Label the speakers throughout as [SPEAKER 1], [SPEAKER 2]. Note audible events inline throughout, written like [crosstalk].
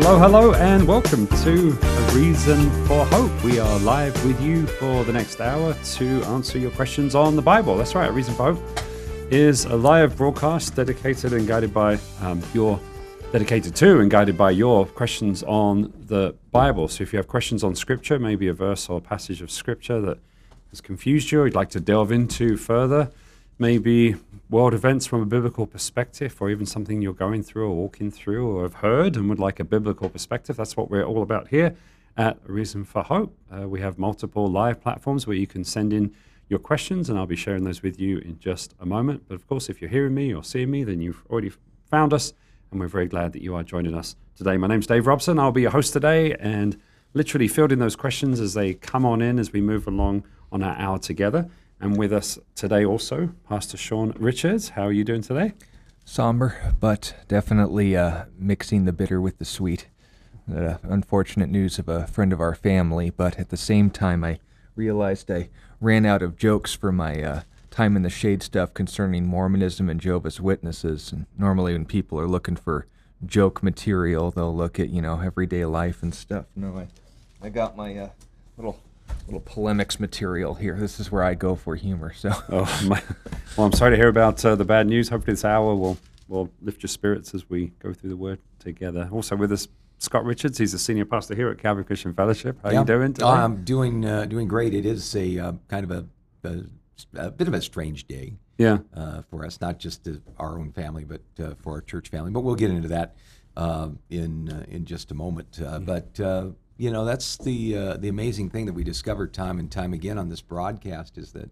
[SPEAKER 1] Hello, hello, and welcome to A Reason for Hope. We are live with you for the next hour to answer your questions on the Bible. That's right, A Reason for Hope is a live broadcast dedicated and guided by um, your dedicated to and guided by your questions on the Bible. So if you have questions on Scripture, maybe a verse or a passage of Scripture that has confused you, or you'd like to delve into further, maybe world events from a biblical perspective, or even something you're going through or walking through or have heard and would like a biblical perspective, that's what we're all about here at Reason for Hope. Uh, we have multiple live platforms where you can send in your questions, and I'll be sharing those with you in just a moment. But of course, if you're hearing me or seeing me, then you've already found us, and we're very glad that you are joining us today. My name's Dave Robson. I'll be your host today and literally fielding those questions as they come on in as we move along on our hour together. And with us today also, Pastor Sean Richards. How are you doing today?
[SPEAKER 2] Somber, but definitely uh, mixing the bitter with the sweet. Uh, unfortunate news of a friend of our family, but at the same time, I realized I ran out of jokes for my uh, time in the shade stuff concerning Mormonism and Jehovah's Witnesses. And normally, when people are looking for joke material, they'll look at you know everyday life and stuff. No, I, I got my uh, little little polemics material here. This is where I go for humor. So, [laughs]
[SPEAKER 1] oh, my, well, I'm sorry to hear about uh, the bad news. Hopefully, this hour will will lift your spirits as we go through the Word together. Also, with us, Scott Richards. He's a senior pastor here at Calvary Christian Fellowship. How are
[SPEAKER 3] yeah.
[SPEAKER 1] you doing? Today?
[SPEAKER 3] I'm doing uh, doing great. It is a uh, kind of a, a, a, bit of a strange day.
[SPEAKER 1] Yeah.
[SPEAKER 3] Uh, for us, not just our own family, but uh, for our church family. But we'll get into that uh, in uh, in just a moment. Mm-hmm. But you know, that's the the amazing thing that we discovered time and time again on this broadcast is that.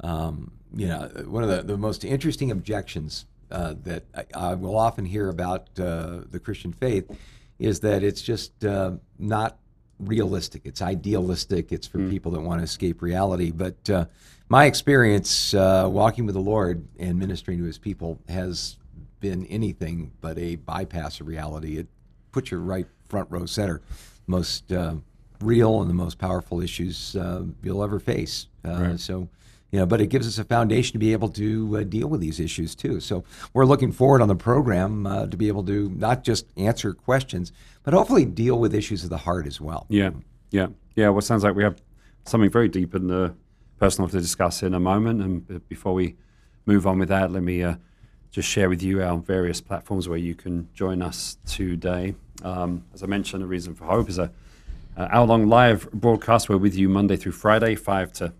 [SPEAKER 3] Um, you know, one of the, the most interesting objections that I, I, will often hear about the Christian faith is that it's just uh, not realistic. It's idealistic. It's for mm. people that want to escape reality. But uh, my experience uh, walking with the Lord and ministering to His people has been anything but a bypass of reality. It puts you right front row center, most uh, real and the most powerful issues uh, you'll ever face. Uh, right. So you know, but it gives us a foundation to be able to uh, deal with these issues too. So we're looking forward on the program uh, to be able to not just answer questions, but hopefully deal with issues of the heart as well.
[SPEAKER 1] Yeah, yeah, yeah. Well, it sounds like we have something very deep and uh, personal to discuss in a moment. And before we move on with that, let me uh, just share with you our various platforms where you can join us today. Um, as I mentioned, a reason for hope is a hour-long live broadcast. We're with you Monday through Friday, five to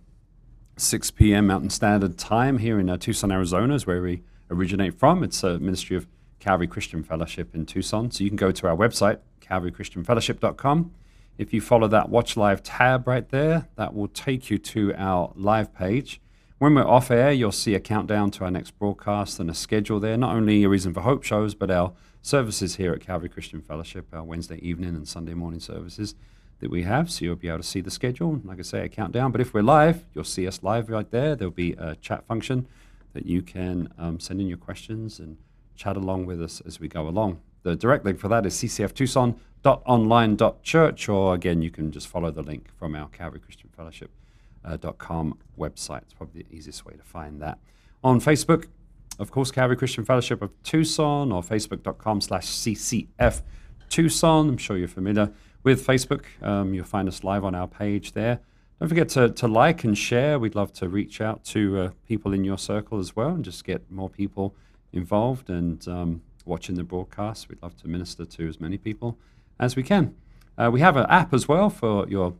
[SPEAKER 1] 6 p.m. Mountain Standard Time here in uh, Tucson, Arizona, is where we originate from. It's a ministry of Calvary Christian Fellowship in Tucson. So you can go to our website, calvarychristianfellowship.com. If you follow that Watch Live tab right there, that will take you to our live page. When we're off air, you'll see a countdown to our next broadcast and a schedule there. Not only a Reason for Hope shows, but our services here at Calvary Christian Fellowship, our Wednesday evening and Sunday morning services that we have. So you'll be able to see the schedule. Like I say, a countdown. But if we're live, you'll see us live right there. There'll be a chat function that you can um, send in your questions and chat along with us as we go along. The direct link for that is ccftucson.online.church, or again, you can just follow the link from our Calvary Christian Fellowship. Uh, .com website. It's probably the easiest way to find that. On Facebook, of course, Calvary Christian Fellowship of Tucson or facebook.com slash CCF Tucson. I'm sure you're familiar with Facebook. Um, you'll find us live on our page there. Don't forget to, to like and share. We'd love to reach out to uh, people in your circle as well and just get more people involved and um, watching the broadcast. We'd love to minister to as many people as we can. Uh, we have an app as well for your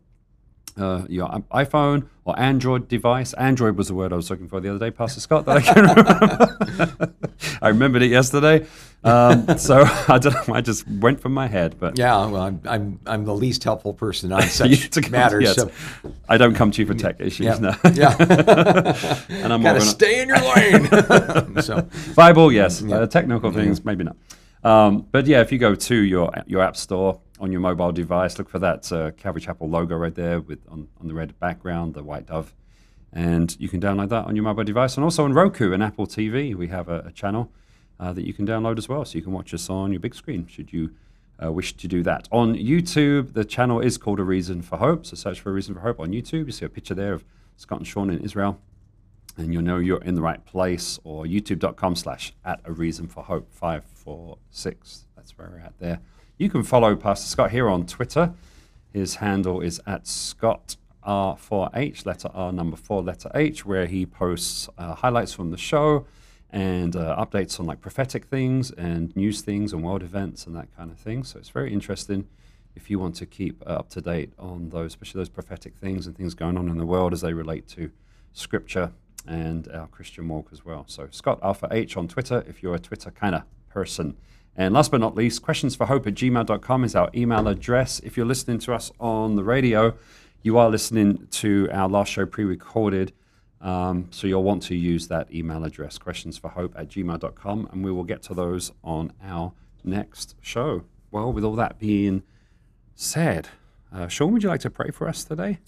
[SPEAKER 1] uh, your iPhone or Android device. Android was the word I was looking for the other day, Pastor Scott, that I can remember. [laughs] I remembered it yesterday. Um, so [laughs] I don't know, I just went from my head. But
[SPEAKER 3] yeah, well, I'm I'm, I'm the least helpful person on [laughs] such matters. Yes. So.
[SPEAKER 1] I don't come to you for tech issues.
[SPEAKER 3] Yeah,
[SPEAKER 1] no.
[SPEAKER 3] yeah.
[SPEAKER 1] and I'm
[SPEAKER 3] gotta stay in your lane. so
[SPEAKER 1] Bible, yes. Yeah. Uh, technical things, maybe not. Um, but yeah, if you go to your your app store on your mobile device, look for that uh, Calvary Chapel logo right there with on, on the red background, the white dove, and you can download that on your mobile device. And also on Roku and Apple TV, we have a, a channel uh, that you can download as well, so you can watch us on your big screen. Should you uh, wish to do that on YouTube, the channel is called A Reason for Hope. So search for A Reason for Hope on YouTube. You see a picture there of Scott and Sean in Israel and you'll know you're in the right place or youtube.com slash at a reason for hope 546 that's where we're at there You can follow Pastor Scott here on Twitter. His handle is at Scott R4H, letter R, number four, letter H, where he posts uh, highlights from the show and uh, updates on like prophetic things and news things and world events and that kind of thing. So it's very interesting if you want to keep uh, up to date on those, especially those prophetic things and things going on in the world as they relate to Scripture and our Christian walk as well. So Scott Alpha H on Twitter if you're a Twitter kind of person. And last but not least, questions for hope at gmail.com is our email address. If you're listening to us on the radio, you are listening to our last show pre recorded. Um, so you'll want to use that email address, questions for hope at gmail.com, and we will get to those on our next show. Well, with all that being said, uh, Sean, would you like to pray for us today?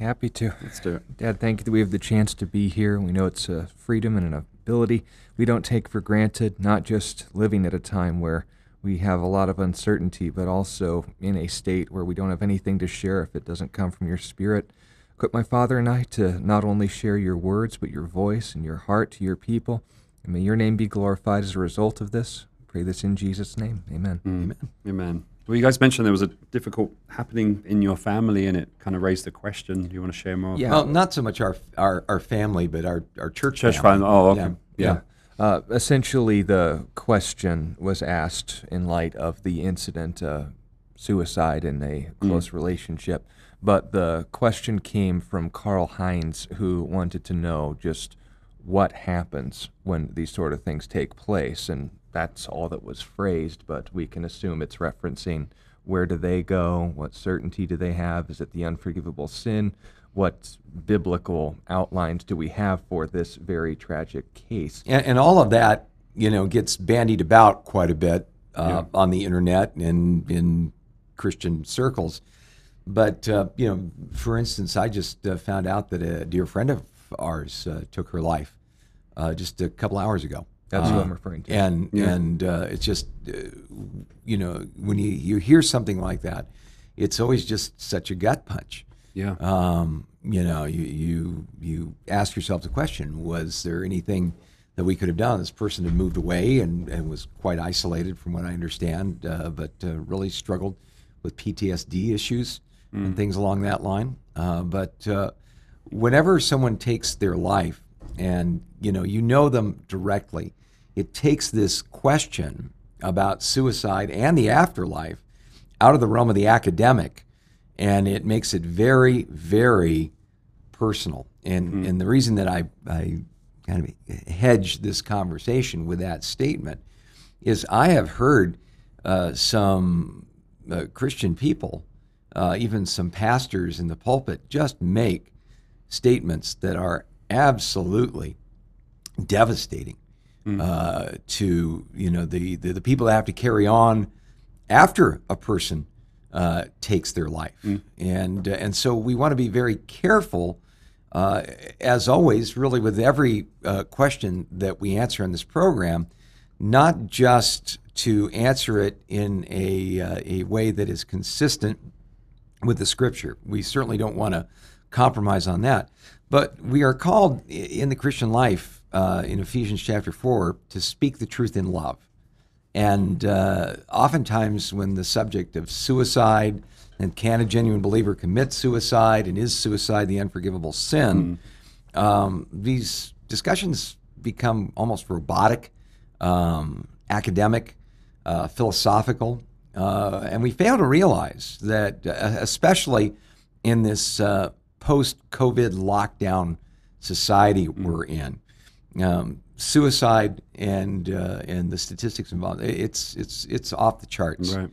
[SPEAKER 2] Happy to.
[SPEAKER 1] Let's do it.
[SPEAKER 2] Dad, thank you that we have the chance to be here. We know it's a freedom and an ability we don't take for granted, not just living at a time where we have a lot of uncertainty, but also in a state where we don't have anything to share if it doesn't come from your spirit. Equip my father and I to not only share your words, but your voice and your heart to your people. And may your name be glorified as a result of this. pray this in Jesus' name. Amen.
[SPEAKER 1] Mm. Amen. Amen. Well, you guys mentioned there was a difficult happening in your family, and it kind of raised the question. Do you want to share more?
[SPEAKER 3] Yeah. Well, not so much our our, our family, but our, our church.
[SPEAKER 1] Church
[SPEAKER 3] family.
[SPEAKER 1] family. Oh, okay.
[SPEAKER 2] Yeah. yeah. yeah. Uh, essentially, the question was asked in light of the incident, uh, suicide in a close mm. relationship. But the question came from Carl Hines, who wanted to know just what happens when these sort of things take place. And that's all that was phrased, but we can assume it's referencing where do they go? What certainty do they have? Is it the unforgivable sin? What biblical outlines do we have for this very tragic case?
[SPEAKER 3] And, and all of that, you know, gets bandied about quite a bit uh, yeah. on the internet and in Christian circles. But, uh, you know, for instance, I just uh, found out that a dear friend of ours uh, took her life uh, just a couple hours ago.
[SPEAKER 2] That's uh, what I'm referring to.
[SPEAKER 3] And yeah. and uh, it's just, uh, you know, when you, you hear something like that, it's always just such a gut punch.
[SPEAKER 1] Yeah.
[SPEAKER 3] Um, you know, you, you you ask yourself the question: Was there anything that we could have done? This person had moved away and, and was quite isolated, from what I understand, uh, but uh, really struggled with PTSD issues mm. and things along that line. Uh, but whenever someone takes their life, and you know, you know them directly it takes this question about suicide and the afterlife out of the realm of the academic and it makes it very, very personal. And, mm. and the reason that I, I kind of hedge this conversation with that statement is I have heard uh, some uh, Christian people, uh, even some pastors in the pulpit, just make statements that are absolutely devastating mm. uh, to you know the, the, the people that have to carry on after a person uh, takes their life, mm. and uh, and so we want to be very careful. Uh, as always, really, with every uh, question that we answer in this program, not just to answer it in a, uh, a way that is consistent with the scripture. We certainly don't want to compromise on that. But we are called in the Christian life uh, in Ephesians chapter 4 to speak the truth in love. And uh, oftentimes, when the subject of suicide and can a genuine believer commit suicide and is suicide the unforgivable sin, mm. um, these discussions become almost robotic, um, academic, uh, philosophical. Uh, and we fail to realize that, uh, especially in this uh, post COVID lockdown society mm. we're in, um, suicide and uh, and the statistics involved it's it's it's off the charts.
[SPEAKER 1] Right.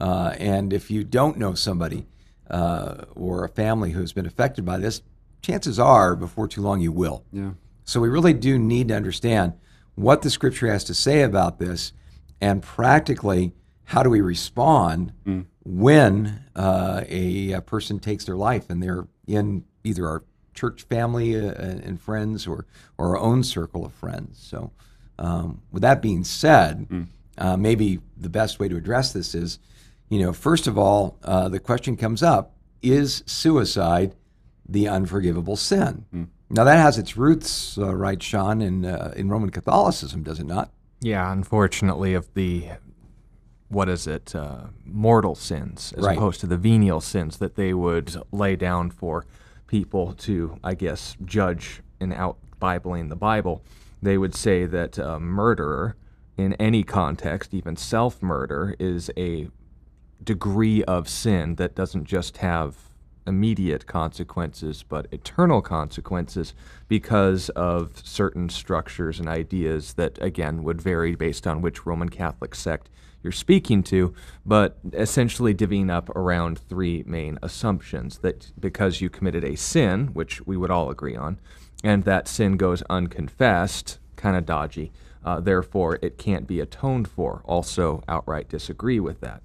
[SPEAKER 3] Uh, and if you don't know somebody uh, or a family who's been affected by this, chances are before too long you will.
[SPEAKER 1] Yeah.
[SPEAKER 3] So we really do need to understand what the scripture has to say about this, and practically how do we respond mm. when uh, a, a person takes their life and they're in either our church family uh, and friends or, or our own circle of friends. So, um, with that being said, mm. uh, maybe the best way to address this is, you know, first of all, uh, the question comes up is suicide the unforgivable sin? Mm. Now, that has its roots, uh, right, Sean, in, uh, in Roman Catholicism, does it not?
[SPEAKER 2] Yeah, unfortunately, of the what is it, uh, mortal sins as
[SPEAKER 3] Right.
[SPEAKER 2] opposed to the venial sins that they would lay down for people to, I guess, judge in out Bibling the Bible. They would say that uh, a murderer, in any context, even self murder, is a degree of sin that doesn't just have immediate consequences but eternal consequences because of certain structures and ideas that again would vary based on which Roman Catholic sect you're speaking to but essentially divvying up around three main assumptions that because you committed a sin which we would all agree on and that sin goes unconfessed kind of dodgy uh, therefore it can't be atoned for also outright disagree with that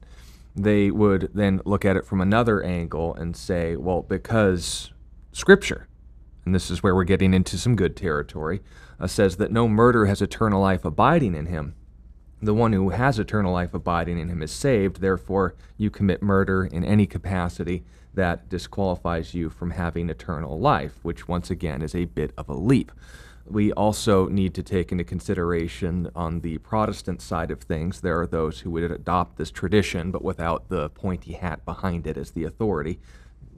[SPEAKER 2] they would then look at it from another angle and say, well, because Scripture, and this is where we're getting into some good territory, uh, says that no murder has eternal life abiding in him. The one who has eternal life abiding in him is saved. Therefore, you commit murder in any capacity that disqualifies you from having eternal life, which once again is a bit of a leap we also need to take into consideration on the Protestant side of things, there are those who would adopt this tradition, but without the pointy hat behind it as the authority.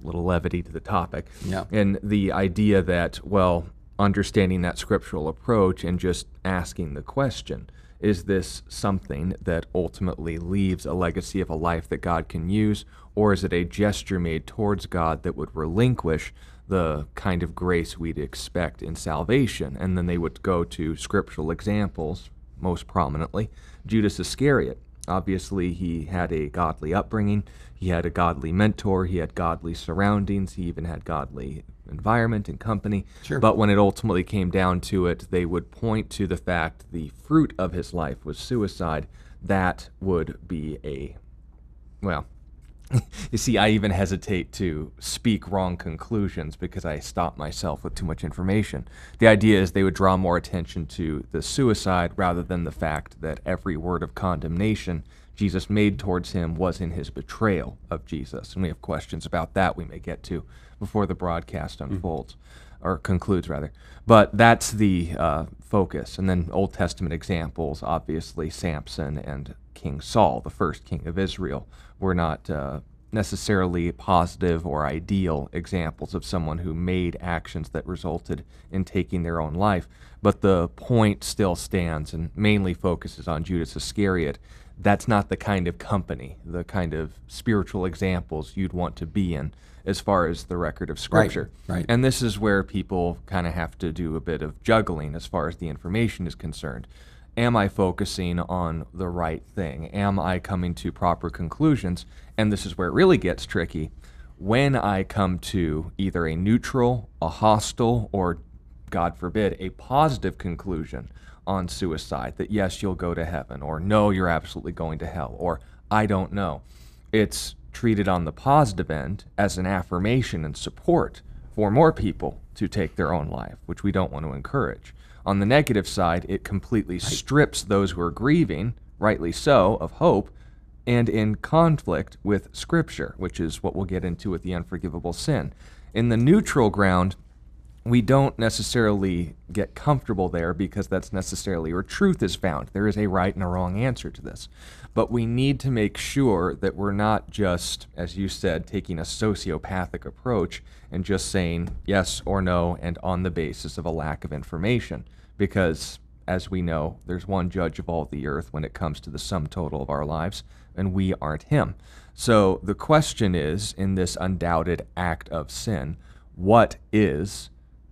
[SPEAKER 2] A Little levity to the topic.
[SPEAKER 3] Yeah.
[SPEAKER 2] And the idea that, well, understanding that scriptural approach and just asking the question, is this something that ultimately leaves a legacy of a life that God can use, or is it a gesture made towards God that would relinquish the kind of grace we'd expect in salvation. And then they would go to scriptural examples, most prominently Judas Iscariot. Obviously, he had a godly upbringing, he had a godly mentor, he had godly surroundings, he even had godly environment and company.
[SPEAKER 3] Sure.
[SPEAKER 2] But when it ultimately came down to it, they would point to the fact the fruit of his life was suicide. That would be a, well, [laughs] you see, I even hesitate to speak wrong conclusions because I stop myself with too much information. The idea is they would draw more attention to the suicide rather than the fact that every word of condemnation Jesus made towards him was in his betrayal of Jesus. And we have questions about that we may get to before the broadcast unfolds. Or concludes rather, but that's the uh, focus. And then Old Testament examples, obviously Samson and King Saul, the first king of Israel, were not uh, necessarily positive or ideal examples of someone who made actions that resulted in taking their own life. But the point still stands and mainly focuses on Judas Iscariot. That's not the kind of company, the kind of spiritual examples you'd want to be in as far as the record of Scripture.
[SPEAKER 3] right.
[SPEAKER 2] And this is where people kind of have to do a bit of juggling as far as the information is concerned. Am I focusing on the right thing? Am I coming to proper conclusions? And this is where it really gets tricky. When I come to either a neutral, a hostile, or, God forbid, a positive conclusion on suicide that yes, you'll go to heaven, or no, you're absolutely going to hell, or I don't know. It's treated on the positive end as an affirmation and support for more people to take their own life, which we don't want to encourage. On the negative side, it completely strips those who are grieving, rightly so, of hope and in conflict with Scripture, which is what we'll get into with the unforgivable sin. In the neutral ground, we don't necessarily get comfortable there because that's necessarily where truth is found. There is a right and a wrong answer to this. But we need to make sure that we're not just, as you said, taking a sociopathic approach and just saying yes or no and on the basis of a lack of information. Because, as we know, there's one judge of all the earth when it comes to the sum total of our lives, and we aren't him. So the question is in this undoubted act of sin, what is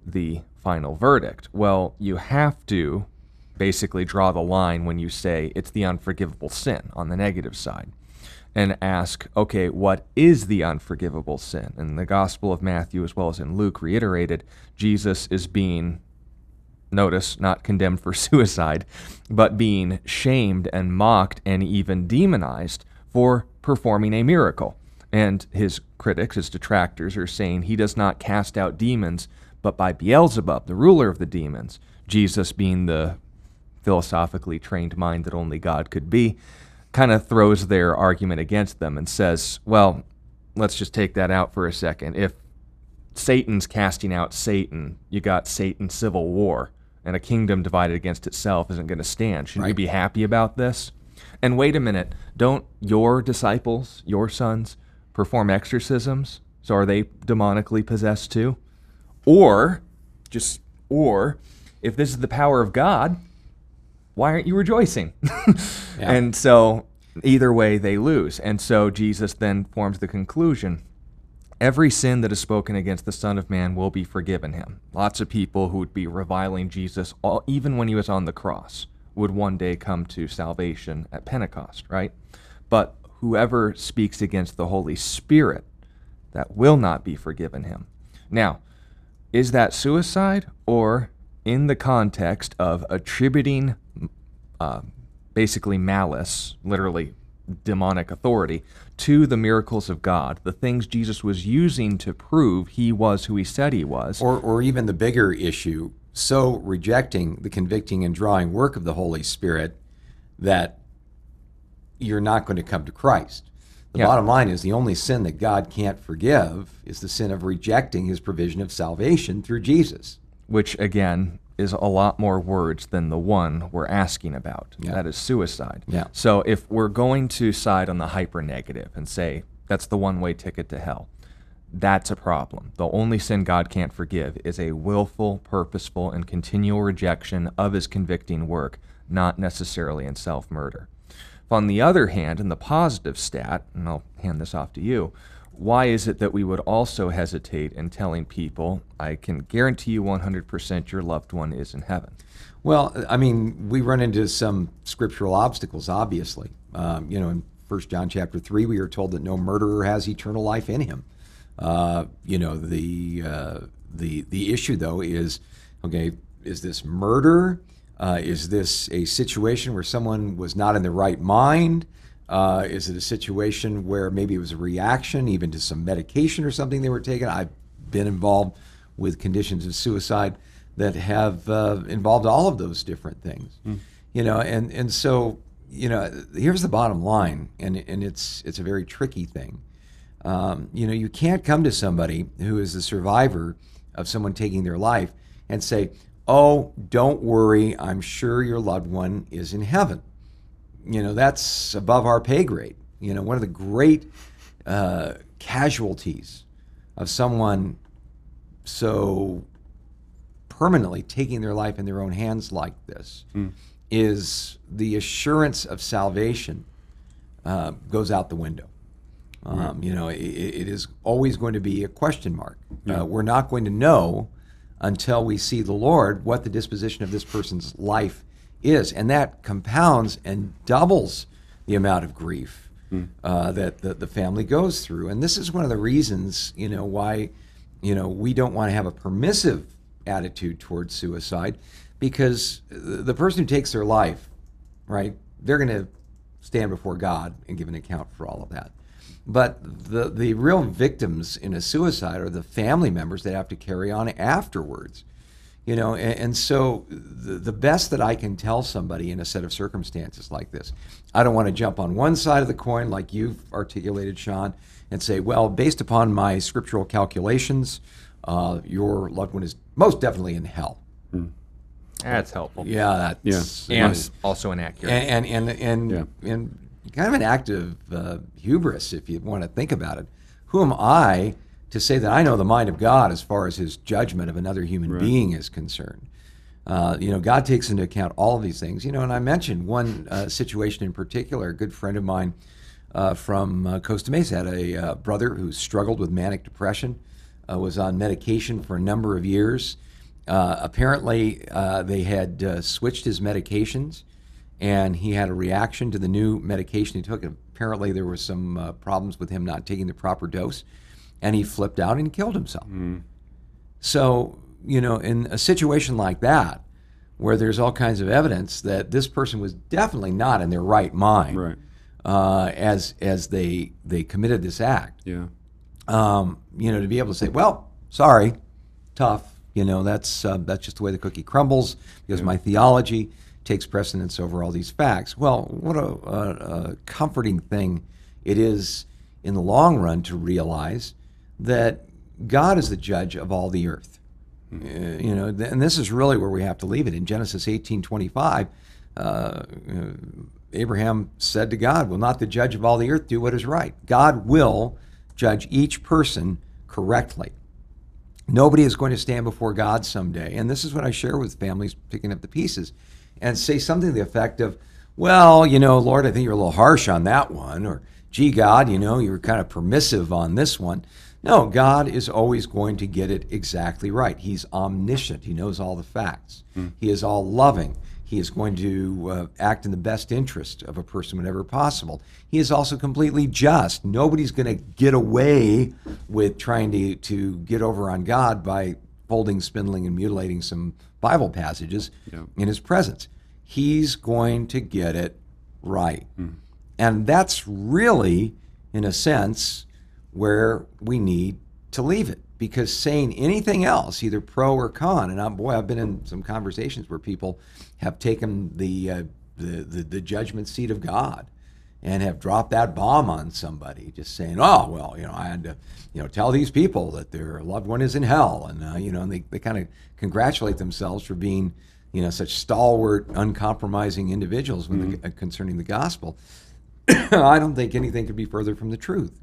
[SPEAKER 2] the final verdict? Well, you have to basically draw the line when you say it's the unforgivable sin on the negative side and ask, okay, what is the unforgivable sin? In the Gospel of Matthew, as well as in Luke, reiterated, Jesus is being, notice, not condemned for [laughs] suicide, but being shamed and mocked and even demonized for performing a miracle. And his critics, his detractors, are saying he does not cast out demons, but by Beelzebub, the ruler of the demons. Jesus, being the philosophically trained mind that only God could be, kind of throws their argument against them and says, well, let's just take that out for a second. If Satan's casting out Satan, you got Satan's civil war, and a kingdom divided against itself isn't going to stand. Shouldn't you be happy about this? And wait a minute, don't your disciples, your sons, perform exorcisms? So are they demonically possessed too? Or, just, or, if this is the power of God, why aren't you rejoicing? [laughs] And so either way, they lose. And so Jesus then forms the conclusion every sin that is spoken against the Son of Man will be forgiven him. Lots of people who would be reviling Jesus, all, even when he was on the cross, would one day come to salvation at Pentecost, right? But whoever speaks against the Holy Spirit, that will not be forgiven him. Now, is that suicide or in the context of attributing uh, basically malice, literally demonic authority, to the miracles of God, the things Jesus was using to prove he was who he said he was?
[SPEAKER 3] Or, or even the bigger issue, so rejecting the convicting and drawing work of the Holy Spirit that you're not going to come to Christ. The
[SPEAKER 2] Yeah.
[SPEAKER 3] bottom line is the only sin that God can't forgive is the sin of rejecting his provision of salvation through Jesus.
[SPEAKER 2] which again is a lot more words than the one we're asking about.
[SPEAKER 3] Yeah.
[SPEAKER 2] That is suicide.
[SPEAKER 3] Yeah.
[SPEAKER 2] So if we're going to side on the hyper negative and say that's the one way ticket to hell, that's a problem. The only sin God can't forgive is a willful, purposeful, and continual rejection of his convicting work, not necessarily in self murder. On the other hand, in the positive stat, and I'll hand this off to you, why is it that we would also hesitate in telling people, I can guarantee you 100% your loved one is in heaven?
[SPEAKER 3] Well, I mean, we run into some scriptural obstacles, obviously. Um, you know, in 1 John chapter 3, we are told that no murderer has eternal life in him. Uh, you know, the, uh, the, the issue, though, is okay, is this murder? Uh, is this a situation where someone was not in the right mind? Uh, is it a situation where maybe it was a reaction even to some medication or something they were taking? I've been involved with conditions of suicide that have uh, involved all of those different things. You know, and and so you know, here's the bottom line, and and it's it's a very tricky thing. Um, you know, you can't come to somebody who is a survivor of someone taking their life and say, "Oh, don't worry, I'm sure your loved one is in heaven." You know, that's above our pay grade. You know, one of the great uh, casualties of someone so permanently taking their life in their own hands like this is the assurance of salvation uh, goes out the window. Um, You know, it, it is always going to be a question mark. Uh, we're not going to know until we see the Lord what the disposition of this person's life is, and that compounds and doubles the amount of grief uh, that the, the family goes through. And this is one of the reasons, you know, why, you know, we don't want to have a permissive attitude towards suicide, because the person who takes their life, right, they're going to stand before God and give an account for all of that. But the the real victims in a suicide are the family members that have to carry on afterwards. You know, and, and so the, the best that I can tell somebody in a set of circumstances like this, I don't want to jump on one side of the coin like you've articulated, Sean, and say, well, based upon my scriptural calculations, uh, your loved one is most definitely in hell.
[SPEAKER 2] That's helpful.
[SPEAKER 3] Yeah, that's
[SPEAKER 1] Yeah.
[SPEAKER 2] And also inaccurate.
[SPEAKER 3] and and and and,
[SPEAKER 1] Yeah.
[SPEAKER 3] and kind of an act of uh, hubris, if you want to think about it. Who am I to say that I know the mind of God as far as His judgment of another human being is concerned? Uh, you know, God takes into account all of these things. You know, and I mentioned one uh, situation in particular. A good friend of mine uh, from uh, Costa Mesa had a uh, brother who struggled with manic depression, uh, was on medication for a number of years. Uh, apparently, uh, they had uh, switched his medications, and he had a reaction to the new medication he took. Apparently, there were some uh, problems with him not taking the proper dose, and he flipped out and killed himself. So, you know, in a situation like that, where there's all kinds of evidence that this person was definitely not in their right mind
[SPEAKER 1] Right.
[SPEAKER 3] uh, as as they they committed this act,
[SPEAKER 1] Yeah.
[SPEAKER 3] um, you know, to be able to say, "Well, sorry, tough," you know, that's uh, that's just the way the cookie crumbles because my theology takes precedence over all these facts. Well, what a, a, a comforting thing it is in the long run to realize that God is the judge of all the earth. Uh, you know, and this is really where we have to leave it in Genesis eighteen twenty five. Uh, uh, Abraham said to God, Will not the judge of all the earth do what is right? God will judge each person correctly. Nobody is going to stand before God someday. And this is what I share with families picking up the pieces and say something to the effect of, Well, you know, Lord, I think you're a little harsh on that one. Or, gee, God, you know, you were kind of permissive on this one. No, God is always going to get it exactly right. He's omniscient, He knows all the facts, He is all loving. He is going to uh, act in the best interest of a person whenever possible. He is also completely just. Nobody's going to get away with trying to, to get over on God by folding, spindling, and mutilating some Bible passages
[SPEAKER 1] Yeah.
[SPEAKER 3] in His presence. He's going to get it right. And that's really, in a sense, where we need to leave it. Because saying anything else, either pro or con, and I'm, boy, I've been in some conversations where people have taken the, uh, the, the the judgment seat of God and have dropped that bomb on somebody, just saying, "Oh, well, you know, I had to, you know, tell these people that their loved one is in hell," and uh, you know, and they, they kind of congratulate themselves for being, you know, such stalwart, uncompromising individuals when the, uh, concerning the gospel. [coughs] I don't think anything could be further from the truth.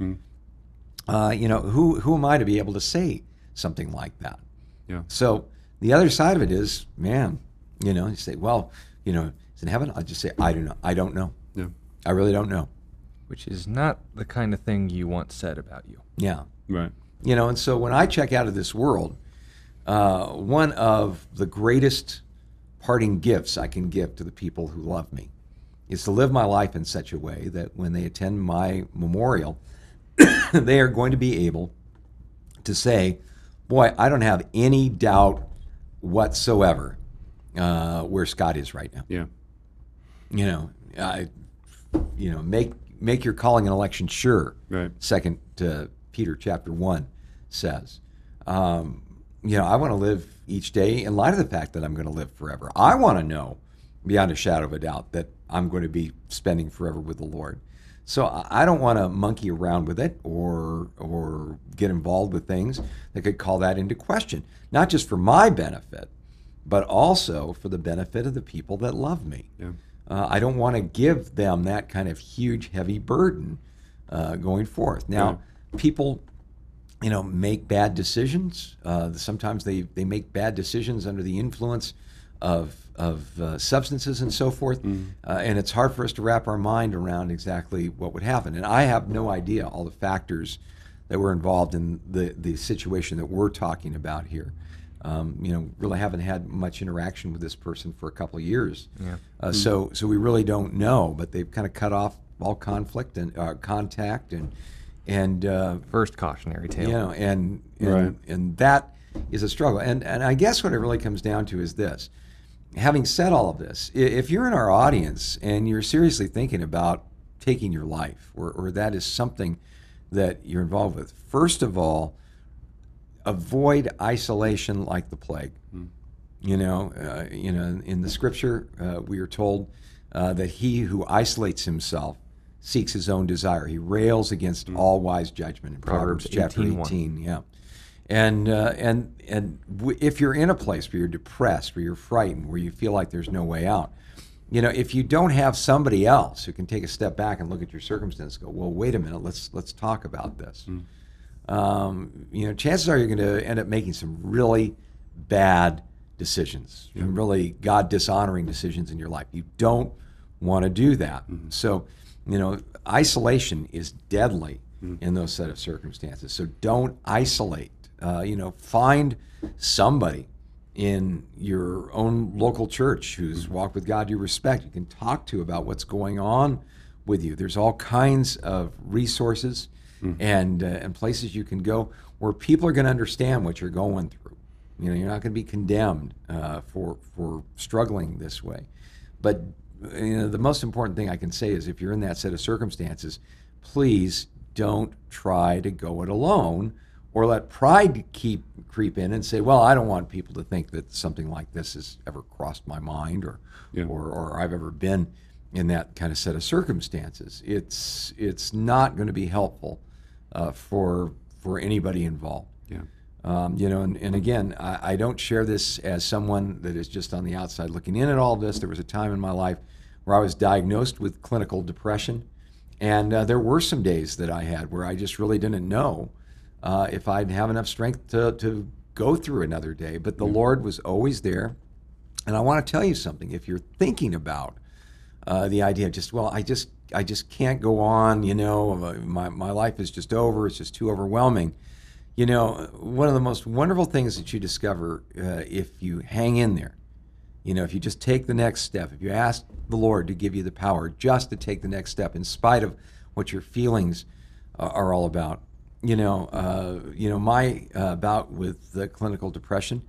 [SPEAKER 3] Uh, you know, who who am I to be able to say something like that?
[SPEAKER 1] Yeah.
[SPEAKER 3] So the other side of it is, man, you know, you say, well, you know, it's in heaven. I just say, I don't know. I don't know.
[SPEAKER 1] Yeah.
[SPEAKER 3] I really don't know.
[SPEAKER 2] Which is not the kind of thing you want said about you.
[SPEAKER 3] Yeah.
[SPEAKER 1] Right.
[SPEAKER 3] You know, and so when I check out of this world, uh, one of the greatest parting gifts I can give to the people who love me is to live my life in such a way that when they attend my memorial, [coughs] they are going to be able to say, Boy, I don't have any doubt whatsoever uh, where Scott is right now.
[SPEAKER 1] Yeah.
[SPEAKER 3] You know, I, you know, make make your calling and election sure.
[SPEAKER 1] Right.
[SPEAKER 3] Second uh, Peter chapter one says, um, you know, I want to live each day in light of the fact that I'm going to live forever. I want to know beyond a shadow of a doubt that I'm going to be spending forever with the Lord. So I I don't want to monkey around with it or or get involved with things that could call that into question, not just for my benefit, but also for the benefit of the people that love me.
[SPEAKER 1] Yeah.
[SPEAKER 3] Uh, I don't want to give them that kind of huge, heavy burden uh, going forth. Now, people, you know, make bad decisions. Uh, sometimes they, they make bad decisions under the influence of, of uh, substances and so forth. Uh, and it's hard for us to wrap our mind around exactly what would happen. And I have no idea all the factors that were involved in the, the situation that we're talking about here. Um, you know, really haven't had much interaction with this person for a couple of years.
[SPEAKER 2] Yeah.
[SPEAKER 3] Uh, So, so we really don't know. But they've kind of cut off all conflict and uh, contact and and uh,
[SPEAKER 2] First cautionary tale.
[SPEAKER 3] you know, and and,
[SPEAKER 1] Right.
[SPEAKER 3] and that is a struggle. And and I guess what it really comes down to is this. Having said all of this, if you're in our audience and you're seriously thinking about taking your life, or, or that is something that you're involved with, first of all, avoid isolation like the plague. You know, uh, you know, in the scripture, uh, we are told uh, that he who isolates himself seeks his own desire. He rails against all wise judgment. In Proverbs,
[SPEAKER 2] Proverbs
[SPEAKER 3] chapter
[SPEAKER 2] 18:1.
[SPEAKER 3] 18, yeah. And uh, and and w- if you're in a place where you're depressed, where you're frightened, where you feel like there's no way out, you know, if you don't have somebody else who can take a step back and look at your circumstance, go, well, wait a minute, let's let's talk about this. Um, you know, chances are you're going to end up making some really bad decisions, some really God dishonoring decisions in your life. You don't want to do that. So, you know, isolation is deadly in those set of circumstances. So don't isolate. Uh, you know, find somebody in your own local church who's walked with God you respect, you can talk to about what's going on with you. There's all kinds of resources and uh, and places you can go where people are going to understand what you're going through. You know, you're not going to be condemned uh, for for struggling this way. But you know, the most important thing I can say is if you're in that set of circumstances, please don't try to go it alone or let pride keep creep in and say, "Well, I don't want people to think that something like this has ever crossed my mind or
[SPEAKER 1] Yeah.
[SPEAKER 3] or, or I've ever been in that kind of set of circumstances." It's it's not going to be helpful uh, for for anybody involved.
[SPEAKER 1] Yeah.
[SPEAKER 3] Um, you know, and, and again, I, I don't share this as someone that is just on the outside looking in at all of this. There was a time in my life where I was diagnosed with clinical depression. And uh, there were some days that I had where I just really didn't know uh, if I'd have enough strength to, to go through another day. But the Lord was always there. And I want to tell you something. If you're thinking about uh, the idea of just, well, I just, I just can't go on, you know, my, my life is just over, it's just too overwhelming. You know, one of the most wonderful things that you discover uh, if you hang in there, you know, if you just take the next step, if you ask the Lord to give you the power just to take the next step in spite of what your feelings uh, are all about. You know, uh, you know, my uh, bout with the clinical depression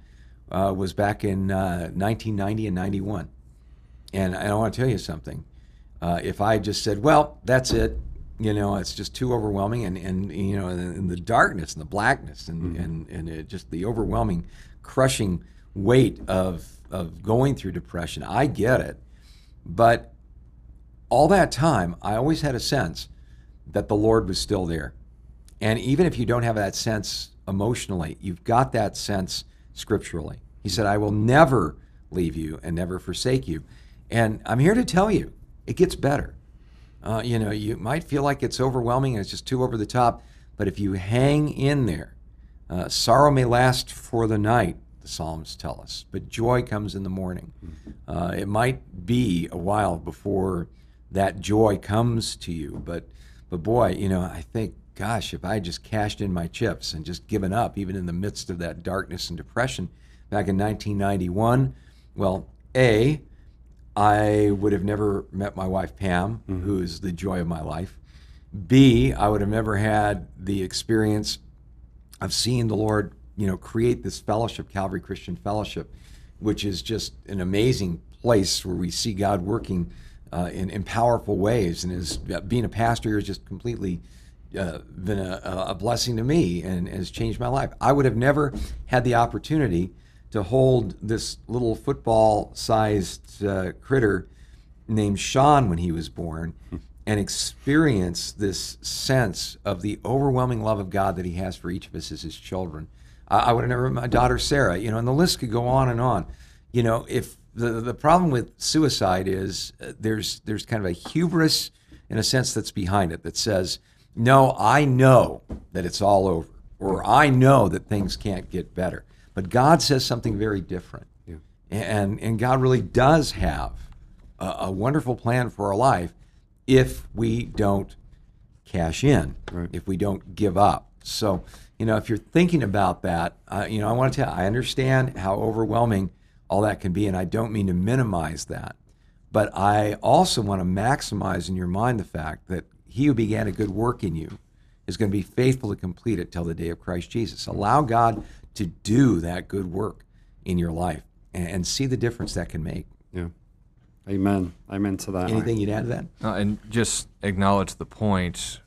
[SPEAKER 3] uh, was back in 1990 uh, and 91. And, and I want to tell you something. Uh, if I just said, well, that's it, you know, it's just too overwhelming, and, and you know, and, the darkness and the blackness and, mm-hmm. and, and it, just the overwhelming, crushing weight of, of going through depression, I get it. But all that time, I always had a sense that the Lord was still there. And even if you don't have that sense emotionally, you've got that sense scripturally. He said, I will never leave you and never forsake you. And I'm here to tell you, it gets better. Uh, you know, you might feel like it's overwhelming and it's just too over the top, but if you hang in there, uh, sorrow may last for the night, the Psalms tell us, but joy comes in the morning. Mm-hmm. Uh, it might be a while before that joy comes to you, but but boy, you know, I think, gosh, if I just cashed in my chips and just given up, even in the midst of that darkness and depression back in 1991, well, A, I would have never met my wife, Pam, mm-hmm. who is the joy of my life. B, I would have never had the experience of seeing the Lord, you know, create this fellowship, Calvary Christian Fellowship, which is just an amazing place where we see God working uh, in, in powerful ways. And is being a pastor has just completely uh, been a, a blessing to me and has changed my life. I would have never had the opportunity to hold this little football sized uh, critter named Sean when he was born and experience this sense of the overwhelming love of God that he has for each of us as his children. I, I would have never, my daughter Sarah, you know, and the list could go on and on. You know, if the, the problem with suicide is uh, there's, there's kind of a hubris in a sense that's behind it that says, no, I know that it's all over, or I know that things can't get better. But God says something very different. Yeah. And, and God really does have a, a, wonderful plan for our life if we don't cash in, right. if we don't give up. So, you know, if you're thinking about that, uh, you know, I want to tell you, I understand how overwhelming all that can be, and I don't mean to minimize that. But I also want to maximize in your mind the fact that he who began a good work in you is going to be faithful to complete it till the day of Christ Jesus. Allow God to do that good work in your life and, and see the difference that can make.
[SPEAKER 1] Yeah. Amen. Amen to that.
[SPEAKER 3] Anything you'd add to that?
[SPEAKER 2] Uh, and just acknowledge the point,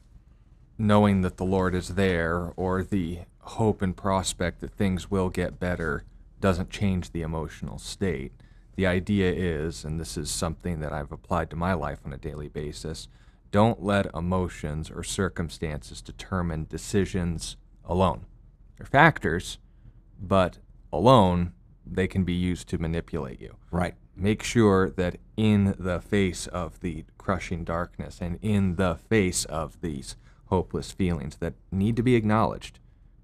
[SPEAKER 2] knowing that the Lord is there, or the hope and prospect that things will get better, doesn't change the emotional state. The idea is, and this is something that I've applied to my life on a daily basis, don't let emotions or circumstances determine decisions alone. They're factors, but alone they can be used to manipulate you.
[SPEAKER 3] Right.
[SPEAKER 2] Make sure that in the face of the crushing darkness and in the face of these hopeless feelings that need to be acknowledged,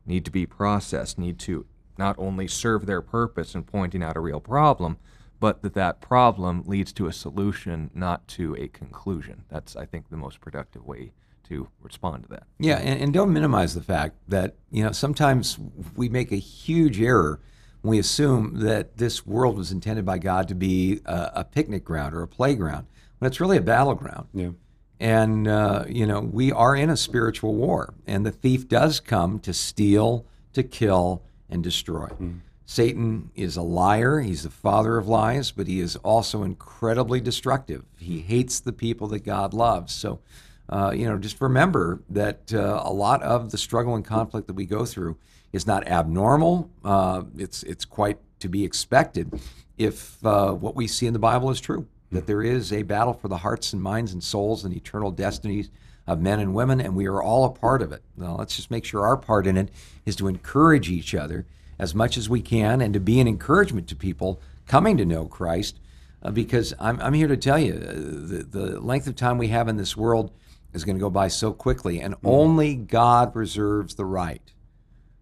[SPEAKER 2] need to be processed, need to not only serve their purpose in pointing out a real problem, but that that problem leads to a solution, not to a conclusion. That's, I think, the most productive way to respond to that.
[SPEAKER 3] Yeah, and, and don't minimize the fact that you know sometimes we make a huge error when we assume that this world was intended by God to be a, a picnic ground or a playground, when it's really a battleground.
[SPEAKER 1] Yeah.
[SPEAKER 3] And uh, you know we are in a spiritual war, and the thief does come to steal, to kill, and destroy. Mm. Satan is a liar. He's the father of lies, but he is also incredibly destructive. He hates the people that God loves. So uh, you know, just remember that uh, a lot of the struggle and conflict that we go through is not abnormal. Uh, it's it's quite to be expected if uh, what we see in the Bible is true. That there is a battle for the hearts and minds and souls and eternal destinies of men and women, and we are all a part of it. Now, let's just make sure our part in it is to encourage each other as much as we can and to be an encouragement to people coming to know Christ uh, because I'm, I'm here to tell you uh, the, the length of time we have in this world is going to go by so quickly, and only God reserves the right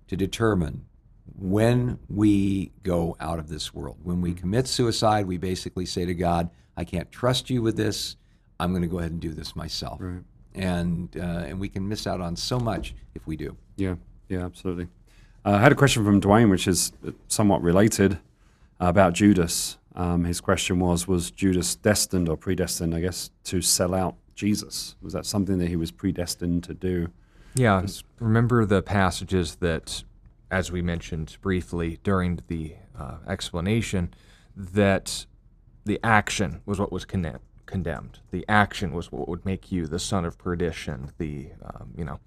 [SPEAKER 3] to determine when we go out of this world. When we commit suicide, we basically say to God, I can't trust you with this. I'm going to go ahead and do this myself.
[SPEAKER 1] Right.
[SPEAKER 3] And, uh, and we can miss out on so much if we do.
[SPEAKER 1] Yeah, yeah, absolutely. Uh, I had a question from Dwayne, which is somewhat related uh, about Judas. Um, his question was Was Judas destined or predestined, I guess, to sell out Jesus? Was that something that he was predestined to do?
[SPEAKER 2] Yeah, remember the passages that, as we mentioned briefly during the uh, explanation, that the action was what was condemned. Condemned. The action was what would make you the son of perdition. The um, you know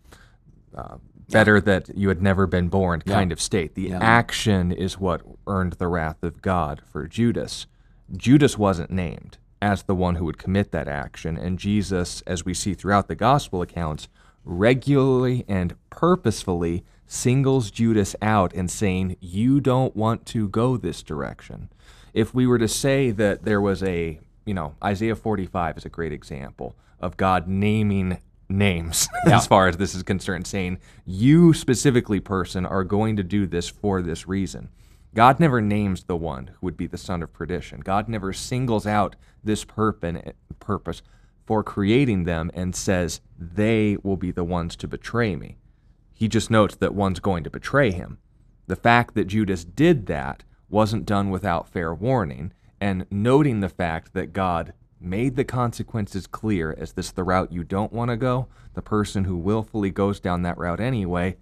[SPEAKER 2] uh, better that you had never been born kind of state. The
[SPEAKER 3] Yeah.
[SPEAKER 2] action is what earned the wrath of God for Judas. Judas wasn't named as the one who would commit that action, and Jesus, as we see throughout the gospel accounts, regularly and purposefully singles Judas out and saying, You don't want to go this direction. If we were to say that there was a, you know, Isaiah 45 is a great example of God naming names [laughs] as far as this is concerned, saying, You specifically, person, are going to do this for this reason. God never names the one who would be the son of perdition. God never singles out this purpose, for creating them and says, They will be the ones to betray me. He just notes that one's going to betray him. The fact that Judas did that wasn't done without fair warning, and noting the fact that God made the consequences clear as this the route you don't want to go, the person who willfully goes down that route anyway,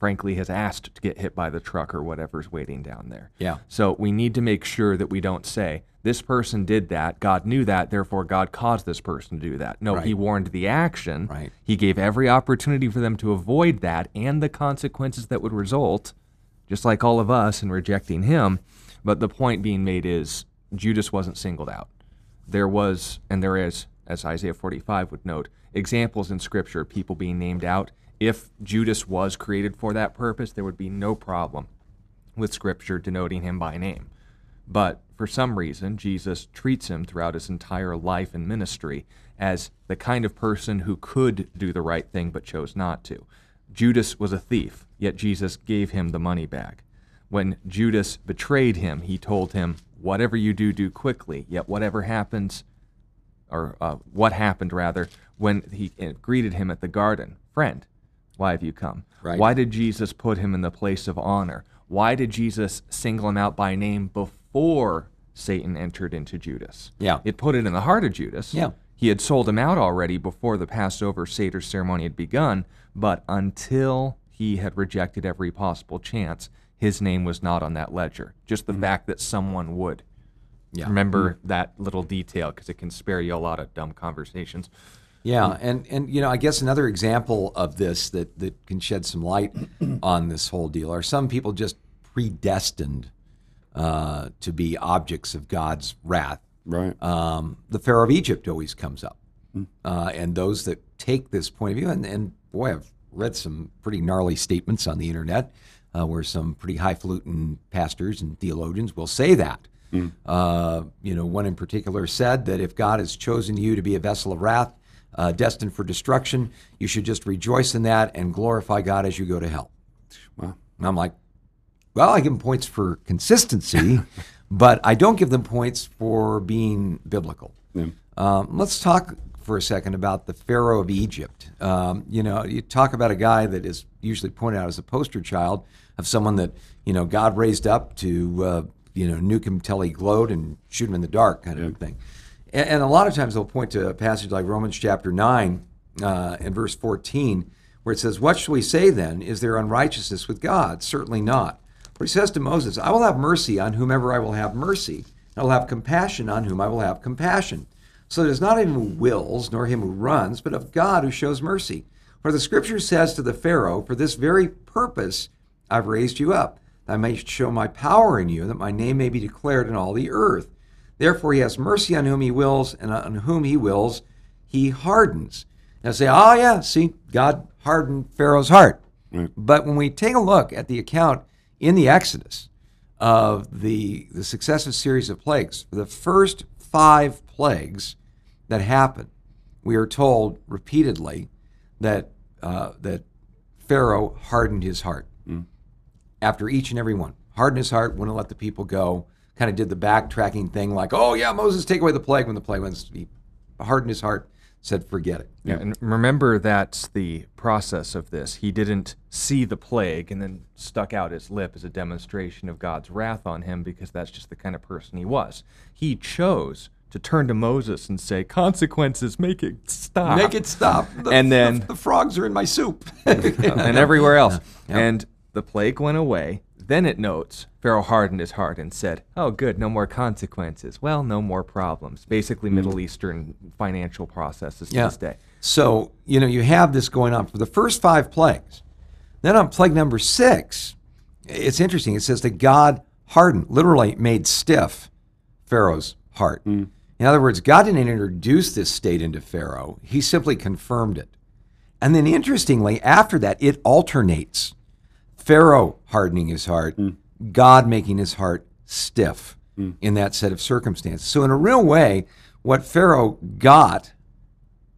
[SPEAKER 2] frankly, has asked to get hit by the truck or whatever's waiting down there.
[SPEAKER 3] Yeah.
[SPEAKER 2] So we need to make sure that we don't say, this person did that, God knew that, therefore God caused this person to do that. No, he warned the action.
[SPEAKER 3] Right.
[SPEAKER 2] He gave every opportunity for them to avoid that and the consequences that would result, just like all of us in rejecting him. But the point being made is Judas wasn't singled out. There was, and there is, as Isaiah 45 would note, examples in Scripture of people being named out. If Judas was created for that purpose, there would be no problem with Scripture denoting him by name. But for some reason, Jesus treats him throughout his entire life and ministry as the kind of person who could do the right thing but chose not to. Judas was a thief, yet Jesus gave him the money back. When Judas betrayed him, he told him, Whatever you do, do quickly, yet whatever happens, or uh, what happened rather, when he uh, greeted him at the garden, Friend, why have you come?
[SPEAKER 3] Right.
[SPEAKER 2] Why did Jesus put him in the place of honor? Why did Jesus single him out by name before Satan entered into Judas?
[SPEAKER 3] Yeah.
[SPEAKER 2] It put it in the heart of Judas.
[SPEAKER 3] Yeah.
[SPEAKER 2] He had sold him out already before the Passover Seder ceremony had begun, but until he had rejected every possible chance, his name was not on that ledger. Just the mm. fact that someone would.
[SPEAKER 3] Yeah.
[SPEAKER 2] Remember mm. that little detail because it can spare you a lot of dumb conversations.
[SPEAKER 3] Yeah, and and you know, I guess another example of this that that can shed some light [clears throat] on this whole deal are some people just predestined uh, to be objects of God's wrath.
[SPEAKER 1] Right.
[SPEAKER 3] Um, the Pharaoh of Egypt always comes up, uh, and those that take this point of view, and, and boy, I've read some pretty gnarly statements on the internet uh, where some pretty highfalutin pastors and theologians will say that. Uh, you know, one in particular said that if God has chosen you to be a vessel of wrath, uh, destined for destruction, you should just rejoice in that and glorify God as you go to hell.
[SPEAKER 1] Wow.
[SPEAKER 3] And I'm like, well, I give them points for consistency, [laughs] but I don't give them points for being biblical.
[SPEAKER 1] Yeah.
[SPEAKER 3] Um, let's talk for a second about the Pharaoh of Egypt. Um, you know, you talk about a guy that is usually pointed out as a poster child of someone that you know God raised up to uh, you know nuke him till he glowed and shoot him in the dark, kind of thing. And, and a lot of times they'll point to a passage like Romans chapter nine uh, and verse fourteen, where it says, "What shall we say then? Is there unrighteousness with God? Certainly not." But he says to Moses, "I will have mercy on whomever I will have mercy." And I will have compassion on whom I will have compassion. So it is not him who wills, nor him who runs, but of God who shows mercy. For the scripture says to the Pharaoh, For this very purpose I've raised you up, that I may show my power in you, that my name may be declared in all the earth. Therefore he has mercy on whom he wills, and on whom he wills, he hardens. Now say, oh yeah, see, God hardened Pharaoh's heart. But when we take a look at the account in the Exodus, of the, the successive series of plagues. The first five plagues that happened, we are told repeatedly that uh, that Pharaoh hardened his heart after each and every one. Hardened his heart, wouldn't let the people go. Kind of did the backtracking thing, like, "Oh yeah, Moses, take away the plague." When the plague went, he hardened his heart, said, "Forget it."
[SPEAKER 2] Yeah, and remember that's the process of this. He didn't see the plague and then stuck out his lip as a demonstration of God's wrath on him because that's just the kind of person he was. He chose to turn to Moses and say, Consequences, make it stop.
[SPEAKER 3] Make it stop. [laughs] The,
[SPEAKER 2] And then-
[SPEAKER 3] the, the frogs are in my soup. [laughs]
[SPEAKER 2] and everywhere else. And the plague went away. Then it notes Pharaoh hardened his heart and said, Oh, good, no more consequences. Well, no more problems. Basically, hmm. Middle Eastern financial processes to
[SPEAKER 3] Yeah.
[SPEAKER 2] this day.
[SPEAKER 3] So, you know, you have this going on for the first five plagues. Then on plague number six, it's interesting. It says that God hardened, literally made stiff Pharaoh's heart. Hmm. In other words, God didn't introduce this state into Pharaoh, he simply confirmed it. And then interestingly, after that, it alternates Pharaoh hardening his heart, hmm. God making his heart stiff hmm. in that set of circumstances. So, in a real way, what Pharaoh got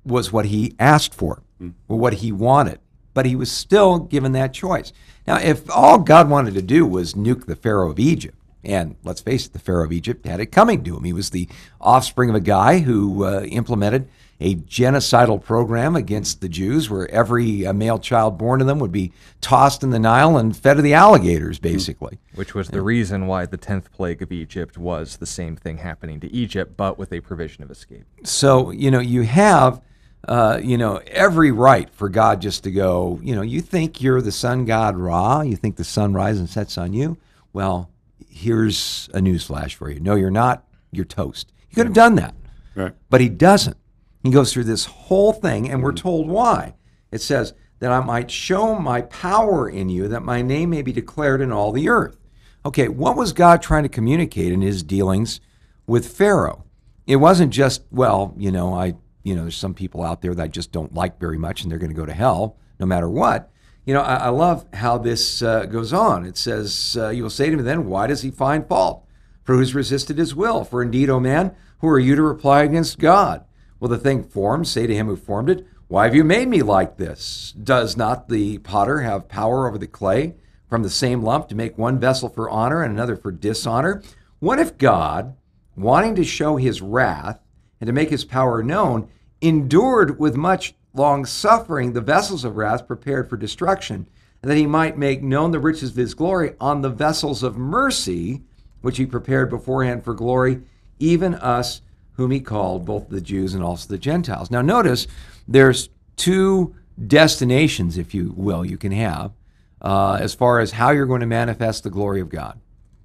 [SPEAKER 3] was what he asked for, hmm. or what he wanted, but he was still given that choice. Now, if all God wanted to do was nuke the Pharaoh of Egypt, and let's face it, the Pharaoh of Egypt had it coming to him. He was the offspring of a guy who uh, implemented a genocidal program against the Jews, where every uh, male child born to them would be tossed in the Nile and fed to the alligators, basically.
[SPEAKER 2] Which was the reason why the 10th plague of Egypt was the same thing happening to Egypt, but with a provision of escape.
[SPEAKER 3] So, you know, you have, uh, you know, every right for God just to go, you know, you think you're the sun god Ra, you think the sun rises and sets on you. Well, here's a news flash for you. No, you're not. You're toast. He could have done that,
[SPEAKER 1] Right.
[SPEAKER 3] but he doesn't. He goes through this whole thing, and we're told why. It says, that I might show my power in you, that my name may be declared in all the earth. Okay, what was God trying to communicate in his dealings with Pharaoh? It wasn't just, well, you know, I, you know, there's some people out there that I just don't like very much, and they're going to go to hell no matter what. You know, I, I love how this uh, goes on. It says, uh, You will say to me then, Why does he find fault? For who's resisted his will? For indeed, O man, who are you to reply against God? Will the thing formed say to him who formed it, Why have you made me like this? Does not the potter have power over the clay from the same lump to make one vessel for honor and another for dishonor? What if God, wanting to show his wrath and to make his power known, endured with much long suffering the vessels of wrath prepared for destruction, and that he might make known the riches of his glory on the vessels of mercy, which he prepared beforehand for glory, even us whom he called, both the Jews and also the Gentiles. Now, notice there's two destinations, if you will, you can have uh, as far as how you're going to manifest the glory of God.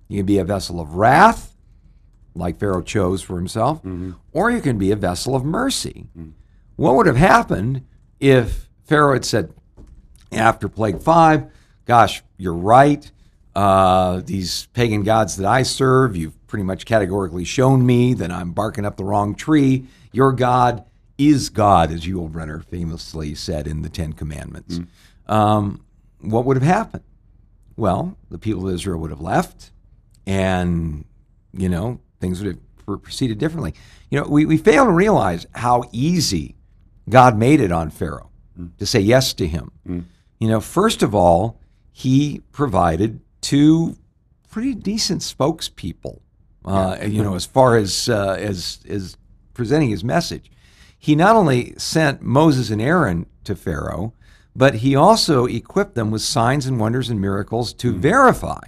[SPEAKER 3] You can be a vessel of wrath, like Pharaoh chose for himself, or you can be a vessel of mercy. What would have happened if Pharaoh had said, after plague five, gosh, you're right. Uh, these pagan gods that I serve, you've pretty much categorically shown me that I'm barking up the wrong tree. Your God is God, as Yul Brynner famously said in the Ten Commandments. Hmm. Um, what would have happened? Well, the people of Israel would have left, and you know things would have proceeded differently. You know, we, we fail to realize how easy God made it on Pharaoh hmm. to say yes to him. Hmm. You know, first of all, he provided two pretty decent spokespeople. Uh, you know, as far as uh, as as presenting his message, he not only sent Moses and Aaron to Pharaoh, but he also equipped them with signs and wonders and miracles to verify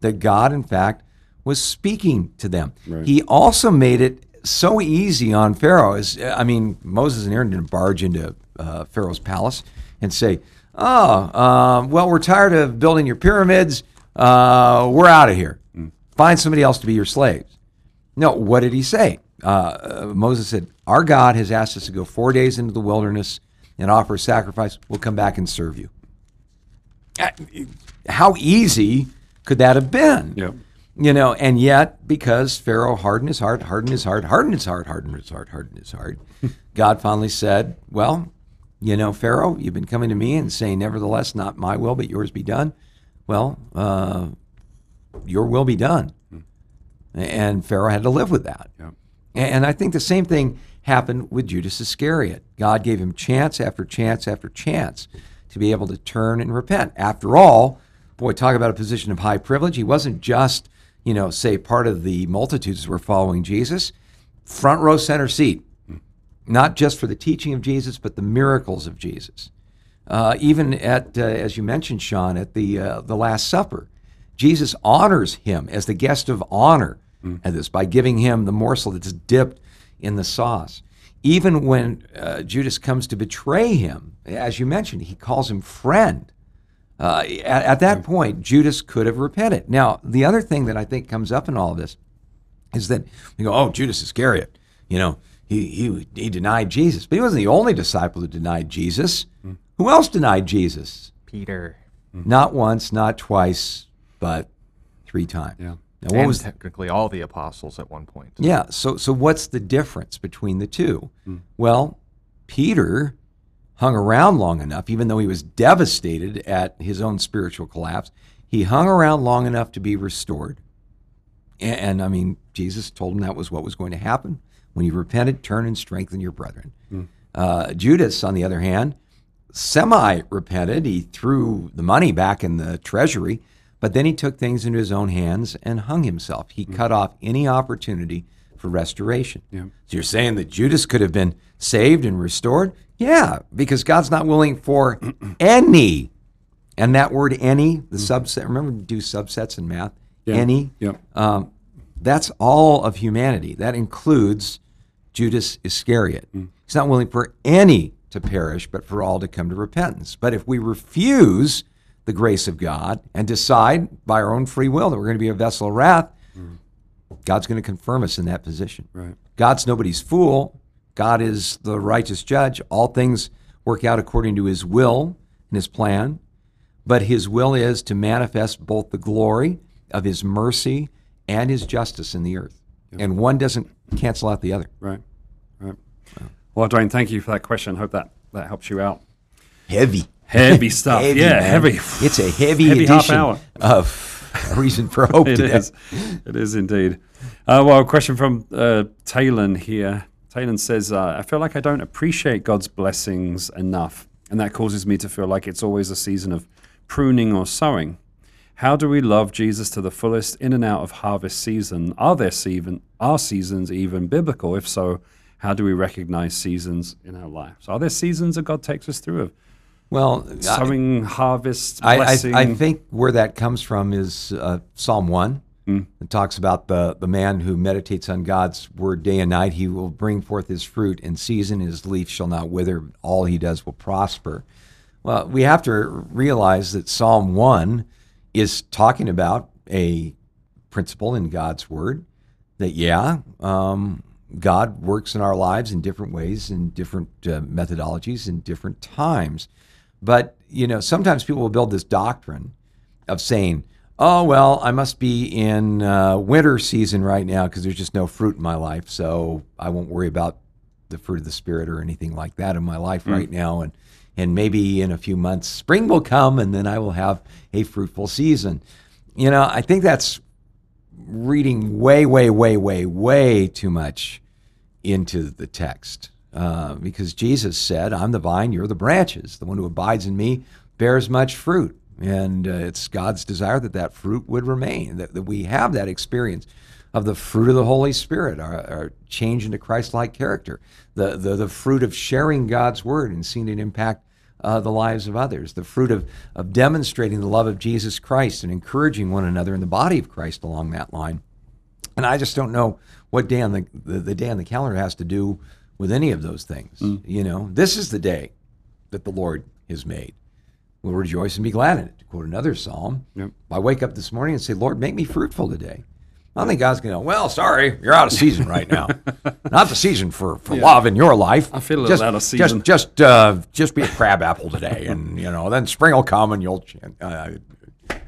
[SPEAKER 3] that God, in fact, was speaking to them. He also made it so easy on Pharaoh. As I mean, Moses and Aaron didn't barge into uh, Pharaoh's palace and say, "Oh, um, well, we're tired of building your pyramids. Uh, we're out of here. Find somebody else to be your slaves." No, what did he say? Uh, uh, Moses said, Our God has asked us to go four days into the wilderness and offer a sacrifice. We'll come back and serve you. Uh, How easy could that have been? You know, and yet, because Pharaoh hardened his heart, hardened his heart, hardened his heart, hardened his heart, hardened his heart, [laughs] God finally said, Well, you know, Pharaoh, you've been coming to me and saying, Nevertheless, not my will, but yours be done. Well, uh, your will be done. And Pharaoh had to live with that.
[SPEAKER 1] Yeah.
[SPEAKER 3] And I think the same thing happened with Judas Iscariot. God gave him chance after chance after chance to be able to turn and repent. After all, boy, talk about a position of high privilege. He wasn't just, you know, say part of the multitudes who were following Jesus, front row center seat, not just for the teaching of Jesus, but the miracles of Jesus. Uh, even at, uh, as you mentioned, Sean, at the uh, the Last Supper, Jesus honors him as the guest of honor at this by giving him the morsel that's dipped in the sauce. Even when uh, Judas comes to betray him, as you mentioned, he calls him friend. Uh, at, at that point, Judas could have repented. Now, the other thing that I think comes up in all of this is that we go, oh, Judas Iscariot, you know, he, he, he denied Jesus. But he wasn't the only disciple who denied Jesus. Who else denied Jesus?
[SPEAKER 2] Peter.
[SPEAKER 3] Not once, not twice, but three times.
[SPEAKER 1] Yeah.
[SPEAKER 3] Now, what
[SPEAKER 4] and
[SPEAKER 3] was
[SPEAKER 4] technically all the apostles at one point.
[SPEAKER 3] yeah. So so what's the difference between the two? Well, Peter hung around long enough, even though he was devastated at his own spiritual collapse. He hung around long enough to be restored. And, and I mean, Jesus told him that was what was going to happen. When you repented, turn and strengthen your brethren. Uh, Judas, on the other hand, semi repented. He threw the money back in the treasury, but then he took things into his own hands and hung himself. He mm. cut off any opportunity for restoration.
[SPEAKER 1] Yeah.
[SPEAKER 3] So you're saying that Judas could have been saved and restored? Yeah, because God's not willing for [clears throat] any, and that word any, the mm. subset, remember to do subsets in math?
[SPEAKER 1] Yeah.
[SPEAKER 3] Any?
[SPEAKER 1] Yeah.
[SPEAKER 3] Um, that's all of humanity. That includes Judas Iscariot. Mm. He's not willing for any to perish, but for all to come to repentance. But if we refuse the grace of God and decide by our own free will that we're going to be a vessel of wrath, God's going to confirm us in that position.
[SPEAKER 1] Right.
[SPEAKER 3] God's nobody's fool. God is the righteous judge. All things work out according to his will and his plan. But his will is to manifest both the glory of his mercy and his justice in the earth. And one doesn't cancel out the other.
[SPEAKER 1] Right. Right. Well, Dwayne, thank you for that question. Hope that that helps you out.
[SPEAKER 3] Heavy.
[SPEAKER 1] Heavy stuff.
[SPEAKER 3] Heavy,
[SPEAKER 1] yeah,
[SPEAKER 3] man.
[SPEAKER 1] heavy.
[SPEAKER 3] It's a heavy,
[SPEAKER 1] Heavy half hour.
[SPEAKER 3] of A [laughs] Reason for Hope [laughs]
[SPEAKER 1] It
[SPEAKER 3] today.
[SPEAKER 1] is. It is indeed. Uh, well, a question from uh, Talon here. Talon says, uh, I feel like I don't appreciate God's blessings enough, and that causes me to feel like it's always a season of pruning or sowing. How do we love Jesus to the fullest in and out of harvest season? Are there season, are seasons even biblical? If so, how do we recognize seasons in our lives? Are there seasons that God takes us through of
[SPEAKER 3] Well, I-
[SPEAKER 1] sowing, harvest,
[SPEAKER 3] I, I. I think where that comes from is uh, Psalm 1. It talks about the, the man who meditates on God's word day and night. He will bring forth his fruit in season. His leaf shall not wither. All he does will prosper. Well, we have to realize that Psalm 1 is talking about a principle in God's word that, yeah, um, God works in our lives in different ways, in different uh, methodologies, in different times. But, you know, sometimes people will build this doctrine of saying, oh, well, I must be in uh, winter season right now because there's just no fruit in my life. So I won't worry about the fruit of the Spirit or anything like that in my life right now. And, and maybe in a few months, spring will come and then I will have a fruitful season. You know, I think that's reading way, way, way, way, way too much into the text. Uh, because Jesus said, I'm the vine, you're the branches. The one who abides in me bears much fruit. And uh, it's God's desire that that fruit would remain, that, that we have that experience of the fruit of the Holy Spirit, our, our change into Christ like character, the, the, the fruit of sharing God's word and seeing it impact uh, the lives of others, the fruit of, of demonstrating the love of Jesus Christ and encouraging one another in the body of Christ along that line. And I just don't know what day on the, the, the day on the calendar has to do with any of those things. You know, this is the day that the Lord has made. We'll rejoice and be glad in it. To quote another psalm,
[SPEAKER 1] Yep.
[SPEAKER 3] I wake up this morning and say, Lord, make me fruitful today. I don't think God's going to, well, sorry, you're out of season right now. [laughs] Not the season for, for love in your life.
[SPEAKER 1] I feel a little
[SPEAKER 3] just,
[SPEAKER 1] out of season.
[SPEAKER 3] Just, just, uh, just be a crab apple today. And, [laughs] you know, then spring will come and you'll, ch- uh,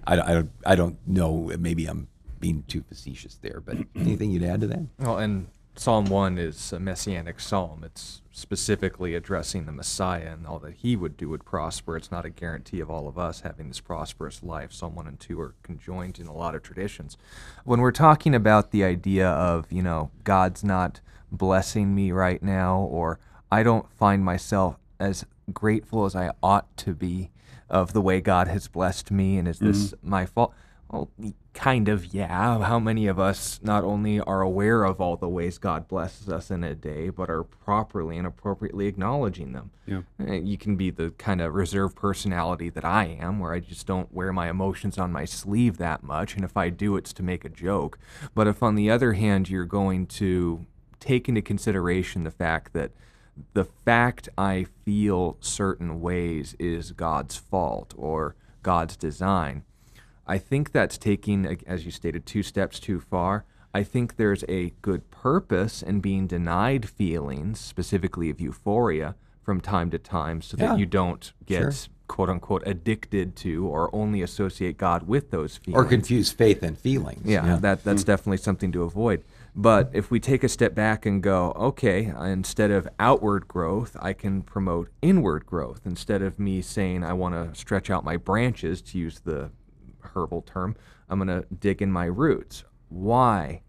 [SPEAKER 3] I, I, I don't know. Maybe I'm being too facetious there, but anything you'd add to that?
[SPEAKER 4] Well, and Psalm 1 is a messianic psalm. It's specifically addressing the Messiah and all that he would do would prosper. It's not a guarantee of all of us having this prosperous life. Psalm 1 and 2 are conjoined in a lot of traditions.
[SPEAKER 2] When we're talking about the idea of, you know, God's not blessing me right now, or I don't find myself as grateful as I ought to be of the way God has blessed me, and is this mm-hmm. my fault? Well, kind of, yeah. How many of us not only are aware of all the ways God blesses us in a day, but are properly and appropriately acknowledging them?
[SPEAKER 1] Yeah.
[SPEAKER 2] Uh, You can be the kind of reserved personality that I am, where I just don't wear my emotions on my sleeve that much, and if I do, it's to make a joke. But if, on the other hand, you're going to take into consideration the fact that the fact I feel certain ways is God's fault or God's design, I think that's taking, as you stated, two steps too far. I think there's a good purpose in being denied feelings, specifically of euphoria, from time to time, so
[SPEAKER 3] Yeah.
[SPEAKER 2] that you don't get
[SPEAKER 3] Sure.
[SPEAKER 2] quote unquote addicted to or only associate God with those feelings.
[SPEAKER 3] Or confuse faith and feelings.
[SPEAKER 2] Yeah, that that's hmm. definitely something to avoid. But if we take a step back and go, okay, instead of outward growth, I can promote inward growth. Instead of me saying I want to stretch out my branches, to use the herbal term, I'm going to dig in my roots. Why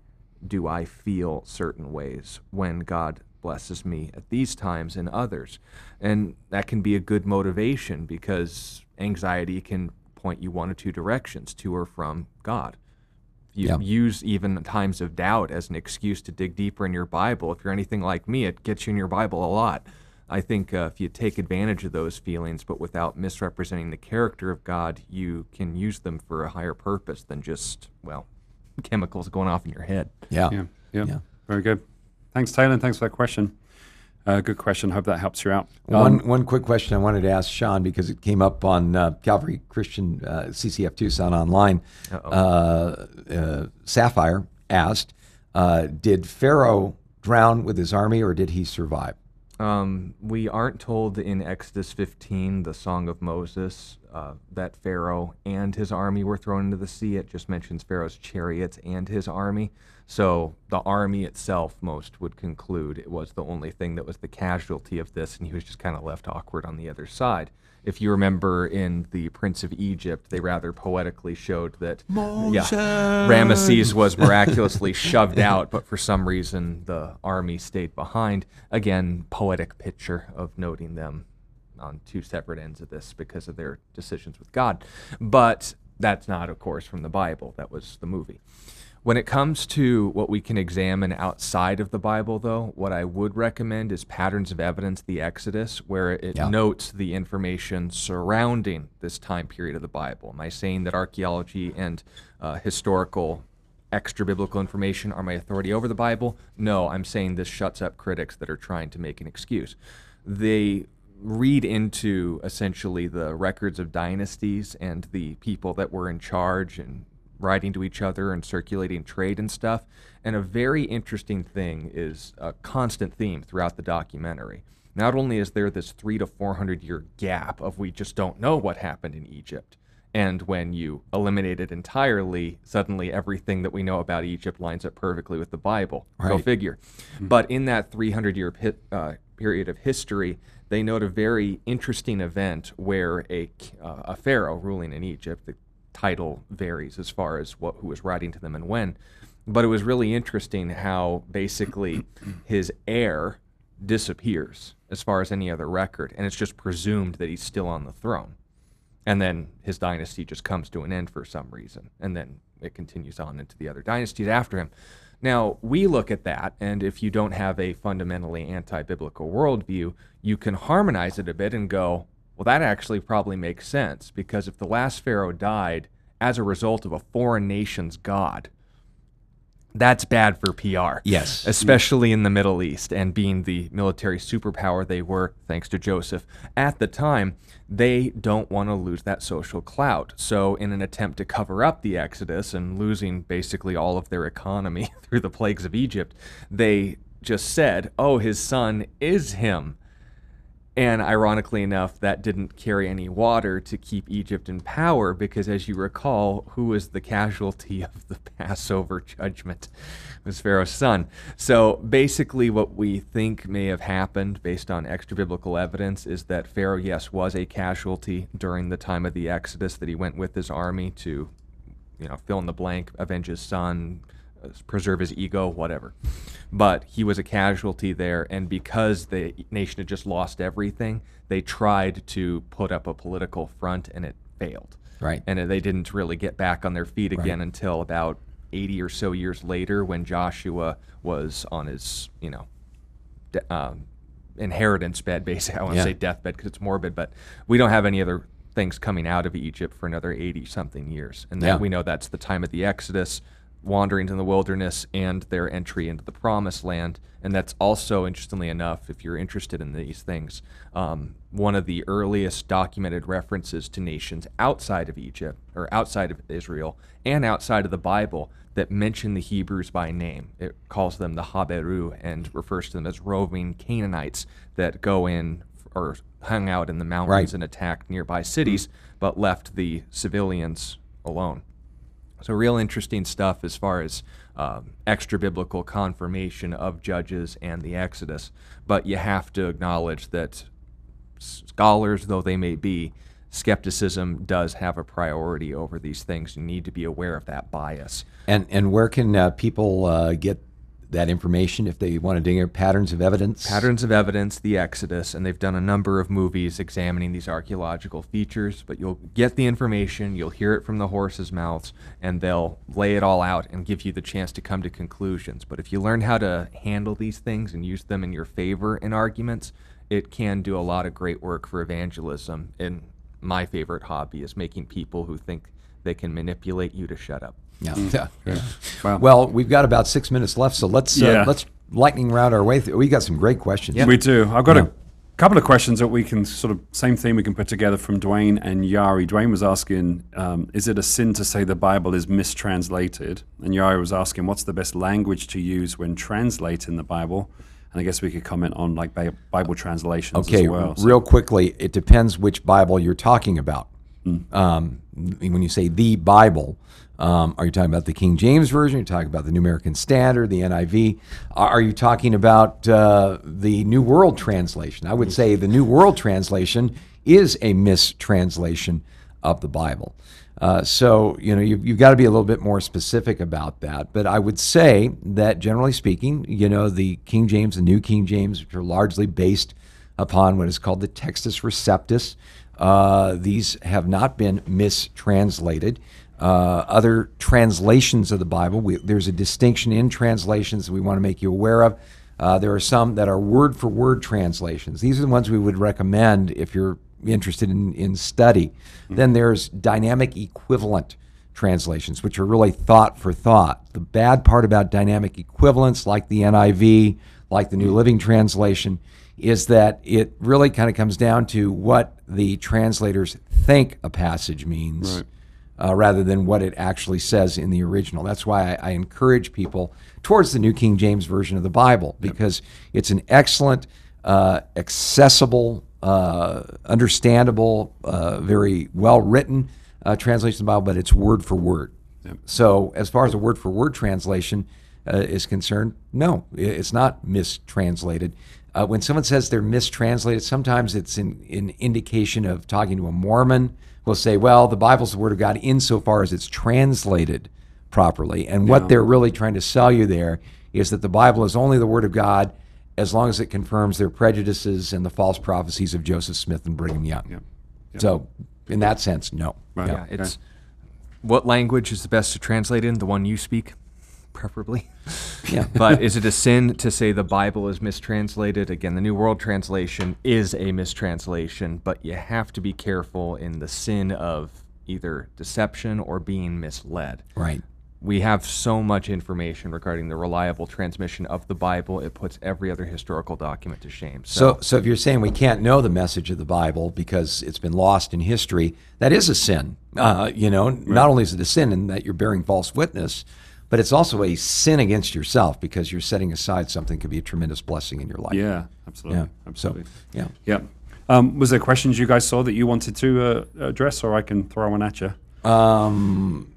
[SPEAKER 2] do I feel certain ways when God blesses me at these times and others? And that can be a good motivation because anxiety can point you one or two directions to or from God. You
[SPEAKER 3] Yeah.
[SPEAKER 2] use even times of doubt as an excuse to dig deeper in your Bible. If you're anything like me, it gets you in your Bible a lot. I think uh, if you take advantage of those feelings, but without misrepresenting the character of God, you can use them for a higher purpose than just, well, [laughs] chemicals going off in your head.
[SPEAKER 3] Yeah.
[SPEAKER 1] Yeah, yeah,
[SPEAKER 3] Yeah.
[SPEAKER 1] Very good. Thanks, Taylor. and Thanks for that question. Uh, good question. Hope that helps you out.
[SPEAKER 3] One
[SPEAKER 1] Um,
[SPEAKER 3] one quick question I wanted to ask Sean because it came up on uh, Calvary Christian uh, CCF Tucson online. Uh, uh, Sapphire asked, uh, "Did Pharaoh drown with his army, or did he survive?"
[SPEAKER 2] Um, we aren't told in Exodus 15, the Song of Moses, uh, that Pharaoh and his army were thrown into the sea. It just mentions Pharaoh's chariots and his army. So the army itself, most would conclude, it was the only thing that was the casualty of this, and he was just kind of left awkward on the other side. If you remember in the Prince of Egypt, they rather poetically showed that yeah, Ramesses was miraculously shoved out, but for some reason the army stayed behind. Again, poetic picture of noting them on two separate ends of this because of their decisions with God. But that's not, of course, from the Bible. That was the movie. When it comes to what we can examine outside of the Bible, though, what I would recommend is Patterns of Evidence, the Exodus, where it
[SPEAKER 3] Yeah.
[SPEAKER 2] notes the information surrounding this time period of the Bible. Am I saying that archaeology and uh, historical extra biblical information are my authority over the Bible? No, I'm saying this shuts up critics that are trying to make an excuse. They read into essentially the records of dynasties and the people that were in charge and writing to each other and circulating trade and stuff. And a very interesting thing is a constant theme throughout the documentary. Not only is there this three to four hundred year gap of we just don't know what happened in Egypt, and when you eliminate it entirely, suddenly everything that we know about Egypt lines up perfectly with the Bible. Go
[SPEAKER 3] Right.
[SPEAKER 2] figure. But in that 300 year pi- uh, period of history, they note a very interesting event where a, uh, a pharaoh ruling in Egypt, the title varies as far as what, who was writing to them and when, but it was really interesting how basically [clears throat] his heir disappears as far as any other record, and it's just presumed that he's still on the throne and then his dynasty just comes to an end for some reason and then it continues on into the other dynasties after him. Now we look at that and if you don't have a fundamentally anti-biblical worldview you can harmonize it a bit and go well that actually probably makes sense because if the last pharaoh died as a result of a foreign nation's god that's bad for PR.
[SPEAKER 3] Yes.
[SPEAKER 2] Especially in the Middle East and being the military superpower they were, thanks to Joseph, at the time, they don't want to lose that social clout. So, in an attempt to cover up the Exodus and losing basically all of their economy [laughs] through the plagues of Egypt, they just said, oh, his son is him. And ironically enough, that didn't carry any water to keep Egypt in power because, as you recall, who was the casualty [laughs] of the Passover judgment? It was Pharaoh's son. So basically, what we think may have happened based on extra biblical evidence is that Pharaoh, yes, was a casualty during the time of the Exodus, that he went with his army to, you know, fill in the blank, avenge his son, preserve his ego, whatever. But he was a casualty there, and because the nation had just lost everything, they tried to put up a political front, and it failed.
[SPEAKER 3] Right.
[SPEAKER 2] And they didn't really get back on their feet again until about 80 or so years later, when Joshua was on his, you know, de- um, inheritance bed, basically. I want to
[SPEAKER 3] Yeah.
[SPEAKER 2] say deathbed because it's morbid, but we don't have any other things coming out of Egypt for another 80 something years. And then
[SPEAKER 3] Yeah.
[SPEAKER 2] we know that's the time of the Exodus, wanderings in the wilderness, and their entry into the promised land. And that's also, interestingly enough, if you're interested in these things, um, one of the earliest documented references to nations outside of Egypt or outside of Israel and outside of the Bible that mention the Hebrews by name. It calls them the Habiru and refers to them as roving Canaanites that go in or hung out in the mountains
[SPEAKER 3] Right.
[SPEAKER 2] and attacked nearby cities, but left the civilians alone. So, real interesting stuff as far as um, extra biblical confirmation of Judges and the Exodus. But you have to acknowledge that scholars, though they may be, skepticism does have a priority over these things. You need to be aware of that bias.
[SPEAKER 3] And and where can uh, people uh, get that information if they want to dig in patterns of evidence?
[SPEAKER 2] Patterns of Evidence, The Exodus, and they've done a number of movies examining these archaeological features. But you'll get the information, you'll hear it from the horses' mouths, and they'll lay it all out and give you the chance to come to conclusions. But if you learn how to handle these things and use them in your favor in arguments, it can do a lot of great work for evangelism. And my favorite hobby is making people who think they can manipulate you to shut up.
[SPEAKER 3] Yeah. yeah.
[SPEAKER 1] Wow.
[SPEAKER 3] Well, we've got about six minutes left, so let's uh,
[SPEAKER 1] Yeah.
[SPEAKER 3] let's lightning round our way through. We got some great questions. Yeah.
[SPEAKER 1] We do. I've got
[SPEAKER 3] Yeah.
[SPEAKER 1] a couple of questions that we can sort of same theme we can put together from Dwayne and Yari. Dwayne was asking, um, is it a sin to say the Bible is mistranslated? And Yari was asking, what's the best language to use when translating the Bible? And I guess we could comment on like Bible translations
[SPEAKER 3] Okay,
[SPEAKER 1] as well. So-
[SPEAKER 3] real quickly, it depends which Bible you're talking about.
[SPEAKER 1] Hmm.
[SPEAKER 3] Um, when you say the Bible, um, are you talking about the King James Version? Are you talking about the New American Standard, the NIV? Are you talking about uh, the New World Translation? I would say the New World Translation is a mistranslation of the Bible. Uh, so, you know, you've, you've got to be a little bit more specific about that. But I would say that generally speaking, you know, the King James, and New King James, which are largely based upon what is called the Textus Receptus, uh, these have not been mistranslated. Uh, other translations of the Bible, we, there's a distinction in translations that we want to make you aware of. Uh, there are some that are word for word translations. These are the ones we would recommend if you're interested in, in study. Then there's dynamic equivalent translations, which are really thought for thought. The bad part about dynamic equivalents, like the NIV, like the New Living Translation, is that it really kind of comes down to what the translators think a passage means uh, rather than what it actually says in the original. That's why I, I encourage people towards the New King James Version of the Bible because it's an excellent, uh, accessible, uh, understandable, uh, very well written uh, translation of the Bible, but it's word for word. So, as far as a word for word translation uh, is concerned, no, it's not mistranslated. Uh, when someone says they're mistranslated, sometimes it's an, an indication of talking to a Mormon who'll say, well, the Bible's the Word of God insofar as it's translated properly. And what they're really trying to sell you there is that the Bible is only the Word of God as long as it confirms their prejudices and the false prophecies of Joseph Smith and Brigham Young. So, in that sense, no.
[SPEAKER 1] Right.
[SPEAKER 2] Yeah, it's what language is the best to translate in? The one you speak, preferably.
[SPEAKER 3] Yeah. [laughs]
[SPEAKER 2] but is it a sin to say the Bible is mistranslated? Again, the New World Translation is a mistranslation, but you have to be careful in the sin of either deception or being misled.
[SPEAKER 3] Right.
[SPEAKER 2] We have so much information regarding the reliable transmission of the Bible, it puts every other historical document to shame.
[SPEAKER 3] So, so if you're saying we can't know the message of the Bible because it's been lost in history, that is a sin. Uh, you know, not only is it a sin in that you're bearing false witness, but it's also a sin against yourself because you're setting aside something that could be a tremendous blessing in your life.
[SPEAKER 1] Yeah, absolutely.
[SPEAKER 3] Yeah. So,
[SPEAKER 1] Absolutely.
[SPEAKER 3] yeah.
[SPEAKER 1] Yeah. Um, was there questions you guys saw that you wanted to uh, address, or I can throw one at you?
[SPEAKER 3] Um,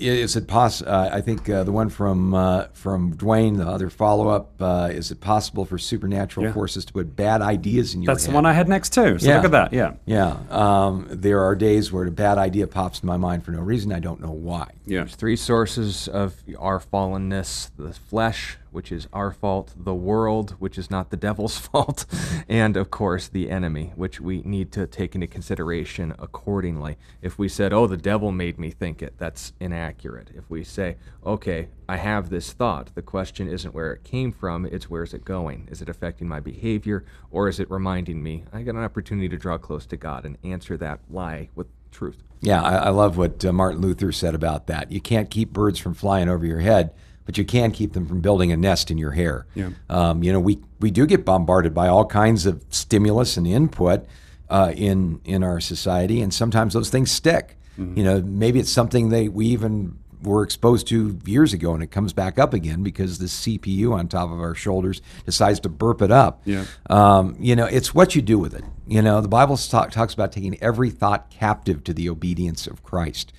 [SPEAKER 3] is it possible? Uh, I think uh, the one from uh, from Dwayne, the other follow up, uh, is it possible for supernatural
[SPEAKER 1] Yeah.
[SPEAKER 3] forces to put bad ideas in your head?
[SPEAKER 1] That's
[SPEAKER 3] head?
[SPEAKER 1] the one I had next too. So
[SPEAKER 3] Yeah.
[SPEAKER 1] look at that. Yeah.
[SPEAKER 3] Yeah, um, there are days where a bad idea pops in my mind for no reason. I don't know why.
[SPEAKER 1] Yeah.
[SPEAKER 4] There's three sources of our fallenness the flesh, which is our fault, the world, which is not the devil's [laughs] fault, and of course the enemy, which we need to take into consideration accordingly. If we said, oh, the devil made me think it, that's inaccurate. If we say, okay, I have this thought, the question isn't where it came from, it's where's it going? Is it affecting my behavior, or is it reminding me I got an opportunity to draw close to God and answer that lie with truth?
[SPEAKER 3] Yeah, I, I love what uh, Martin Luther said about that. You can't keep birds from flying over your head, but you can keep them from building a nest in your hair.
[SPEAKER 1] Yeah.
[SPEAKER 3] Um, you know, we we do get bombarded by all kinds of stimulus and input uh, in in our society, and sometimes those things stick. You know, maybe it's something that we even were exposed to years ago, and it comes back up again because the CPU on top of our shoulders decides to burp it up.
[SPEAKER 1] Yeah.
[SPEAKER 3] Um, you know, it's what you do with it. You know, the Bible talk, talks about taking every thought captive to the obedience of Christ.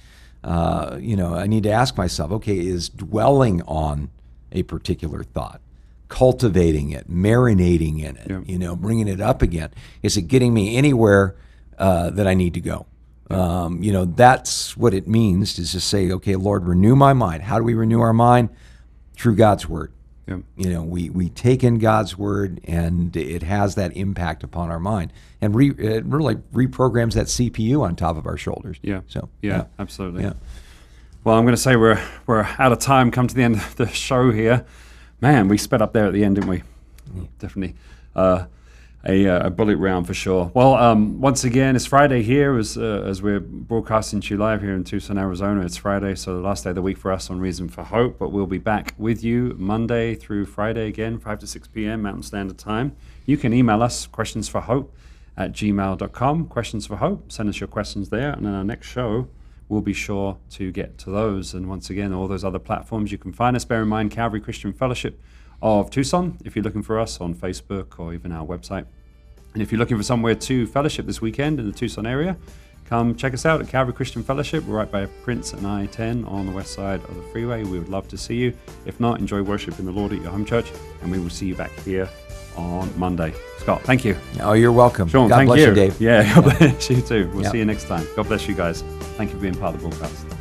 [SPEAKER 3] Uh, you know, I need to ask myself, okay, is dwelling on a particular thought, cultivating it, marinating in it,
[SPEAKER 1] Yeah.
[SPEAKER 3] you know, bringing it up again, is it getting me anywhere uh, that I need to go? Um, you know, that's what it means is to just say, okay, Lord, renew my mind. How do we renew our mind? Through God's word
[SPEAKER 1] Yeah.
[SPEAKER 3] you know we we take in god's word and it has that impact upon our mind and re, it really reprograms that cpu on top of our shoulders
[SPEAKER 1] Yeah.
[SPEAKER 3] so
[SPEAKER 1] Yeah, absolutely.
[SPEAKER 3] yeah
[SPEAKER 1] Well, I'm going to say we're we're out of time. Come to the end of the show here. Man, we sped up there at the end, didn't we? Definitely. Uh, a, uh, a bullet round for sure. Well, um, once again, it's Friday here as uh, as we're broadcasting to you live here in Tucson, Arizona. It's Friday, so the last day of the week for us on Reason for Hope. But we'll be back with you Monday through Friday again, 5 to 6 p.m. Mountain Standard Time. You can email us questions for hope at gmail.com. Questions for hope. Send us your questions there, and in our next show, we'll be sure to get to those. And once again, all those other platforms you can find us. Bear in mind, Calvary Christian Fellowship of Tucson, if you're looking for us on Facebook or even our website. And if you're looking for somewhere to fellowship this weekend in the Tucson area, come check us out at Calvary Christian Fellowship. We're right by Prince and I 10 on the west side of the freeway. We would love to see you. If not, enjoy worshiping the Lord at your home church, and we will see you back here on Monday. Scott, thank you.
[SPEAKER 3] oh you're welcome
[SPEAKER 1] Sean,
[SPEAKER 3] god
[SPEAKER 1] thank
[SPEAKER 3] bless
[SPEAKER 1] you.
[SPEAKER 3] you, dave
[SPEAKER 1] Yeah, [laughs] God bless you too. We'll
[SPEAKER 3] Yeah.
[SPEAKER 1] see you next time. God bless you guys. Thank you for being part of the broadcast.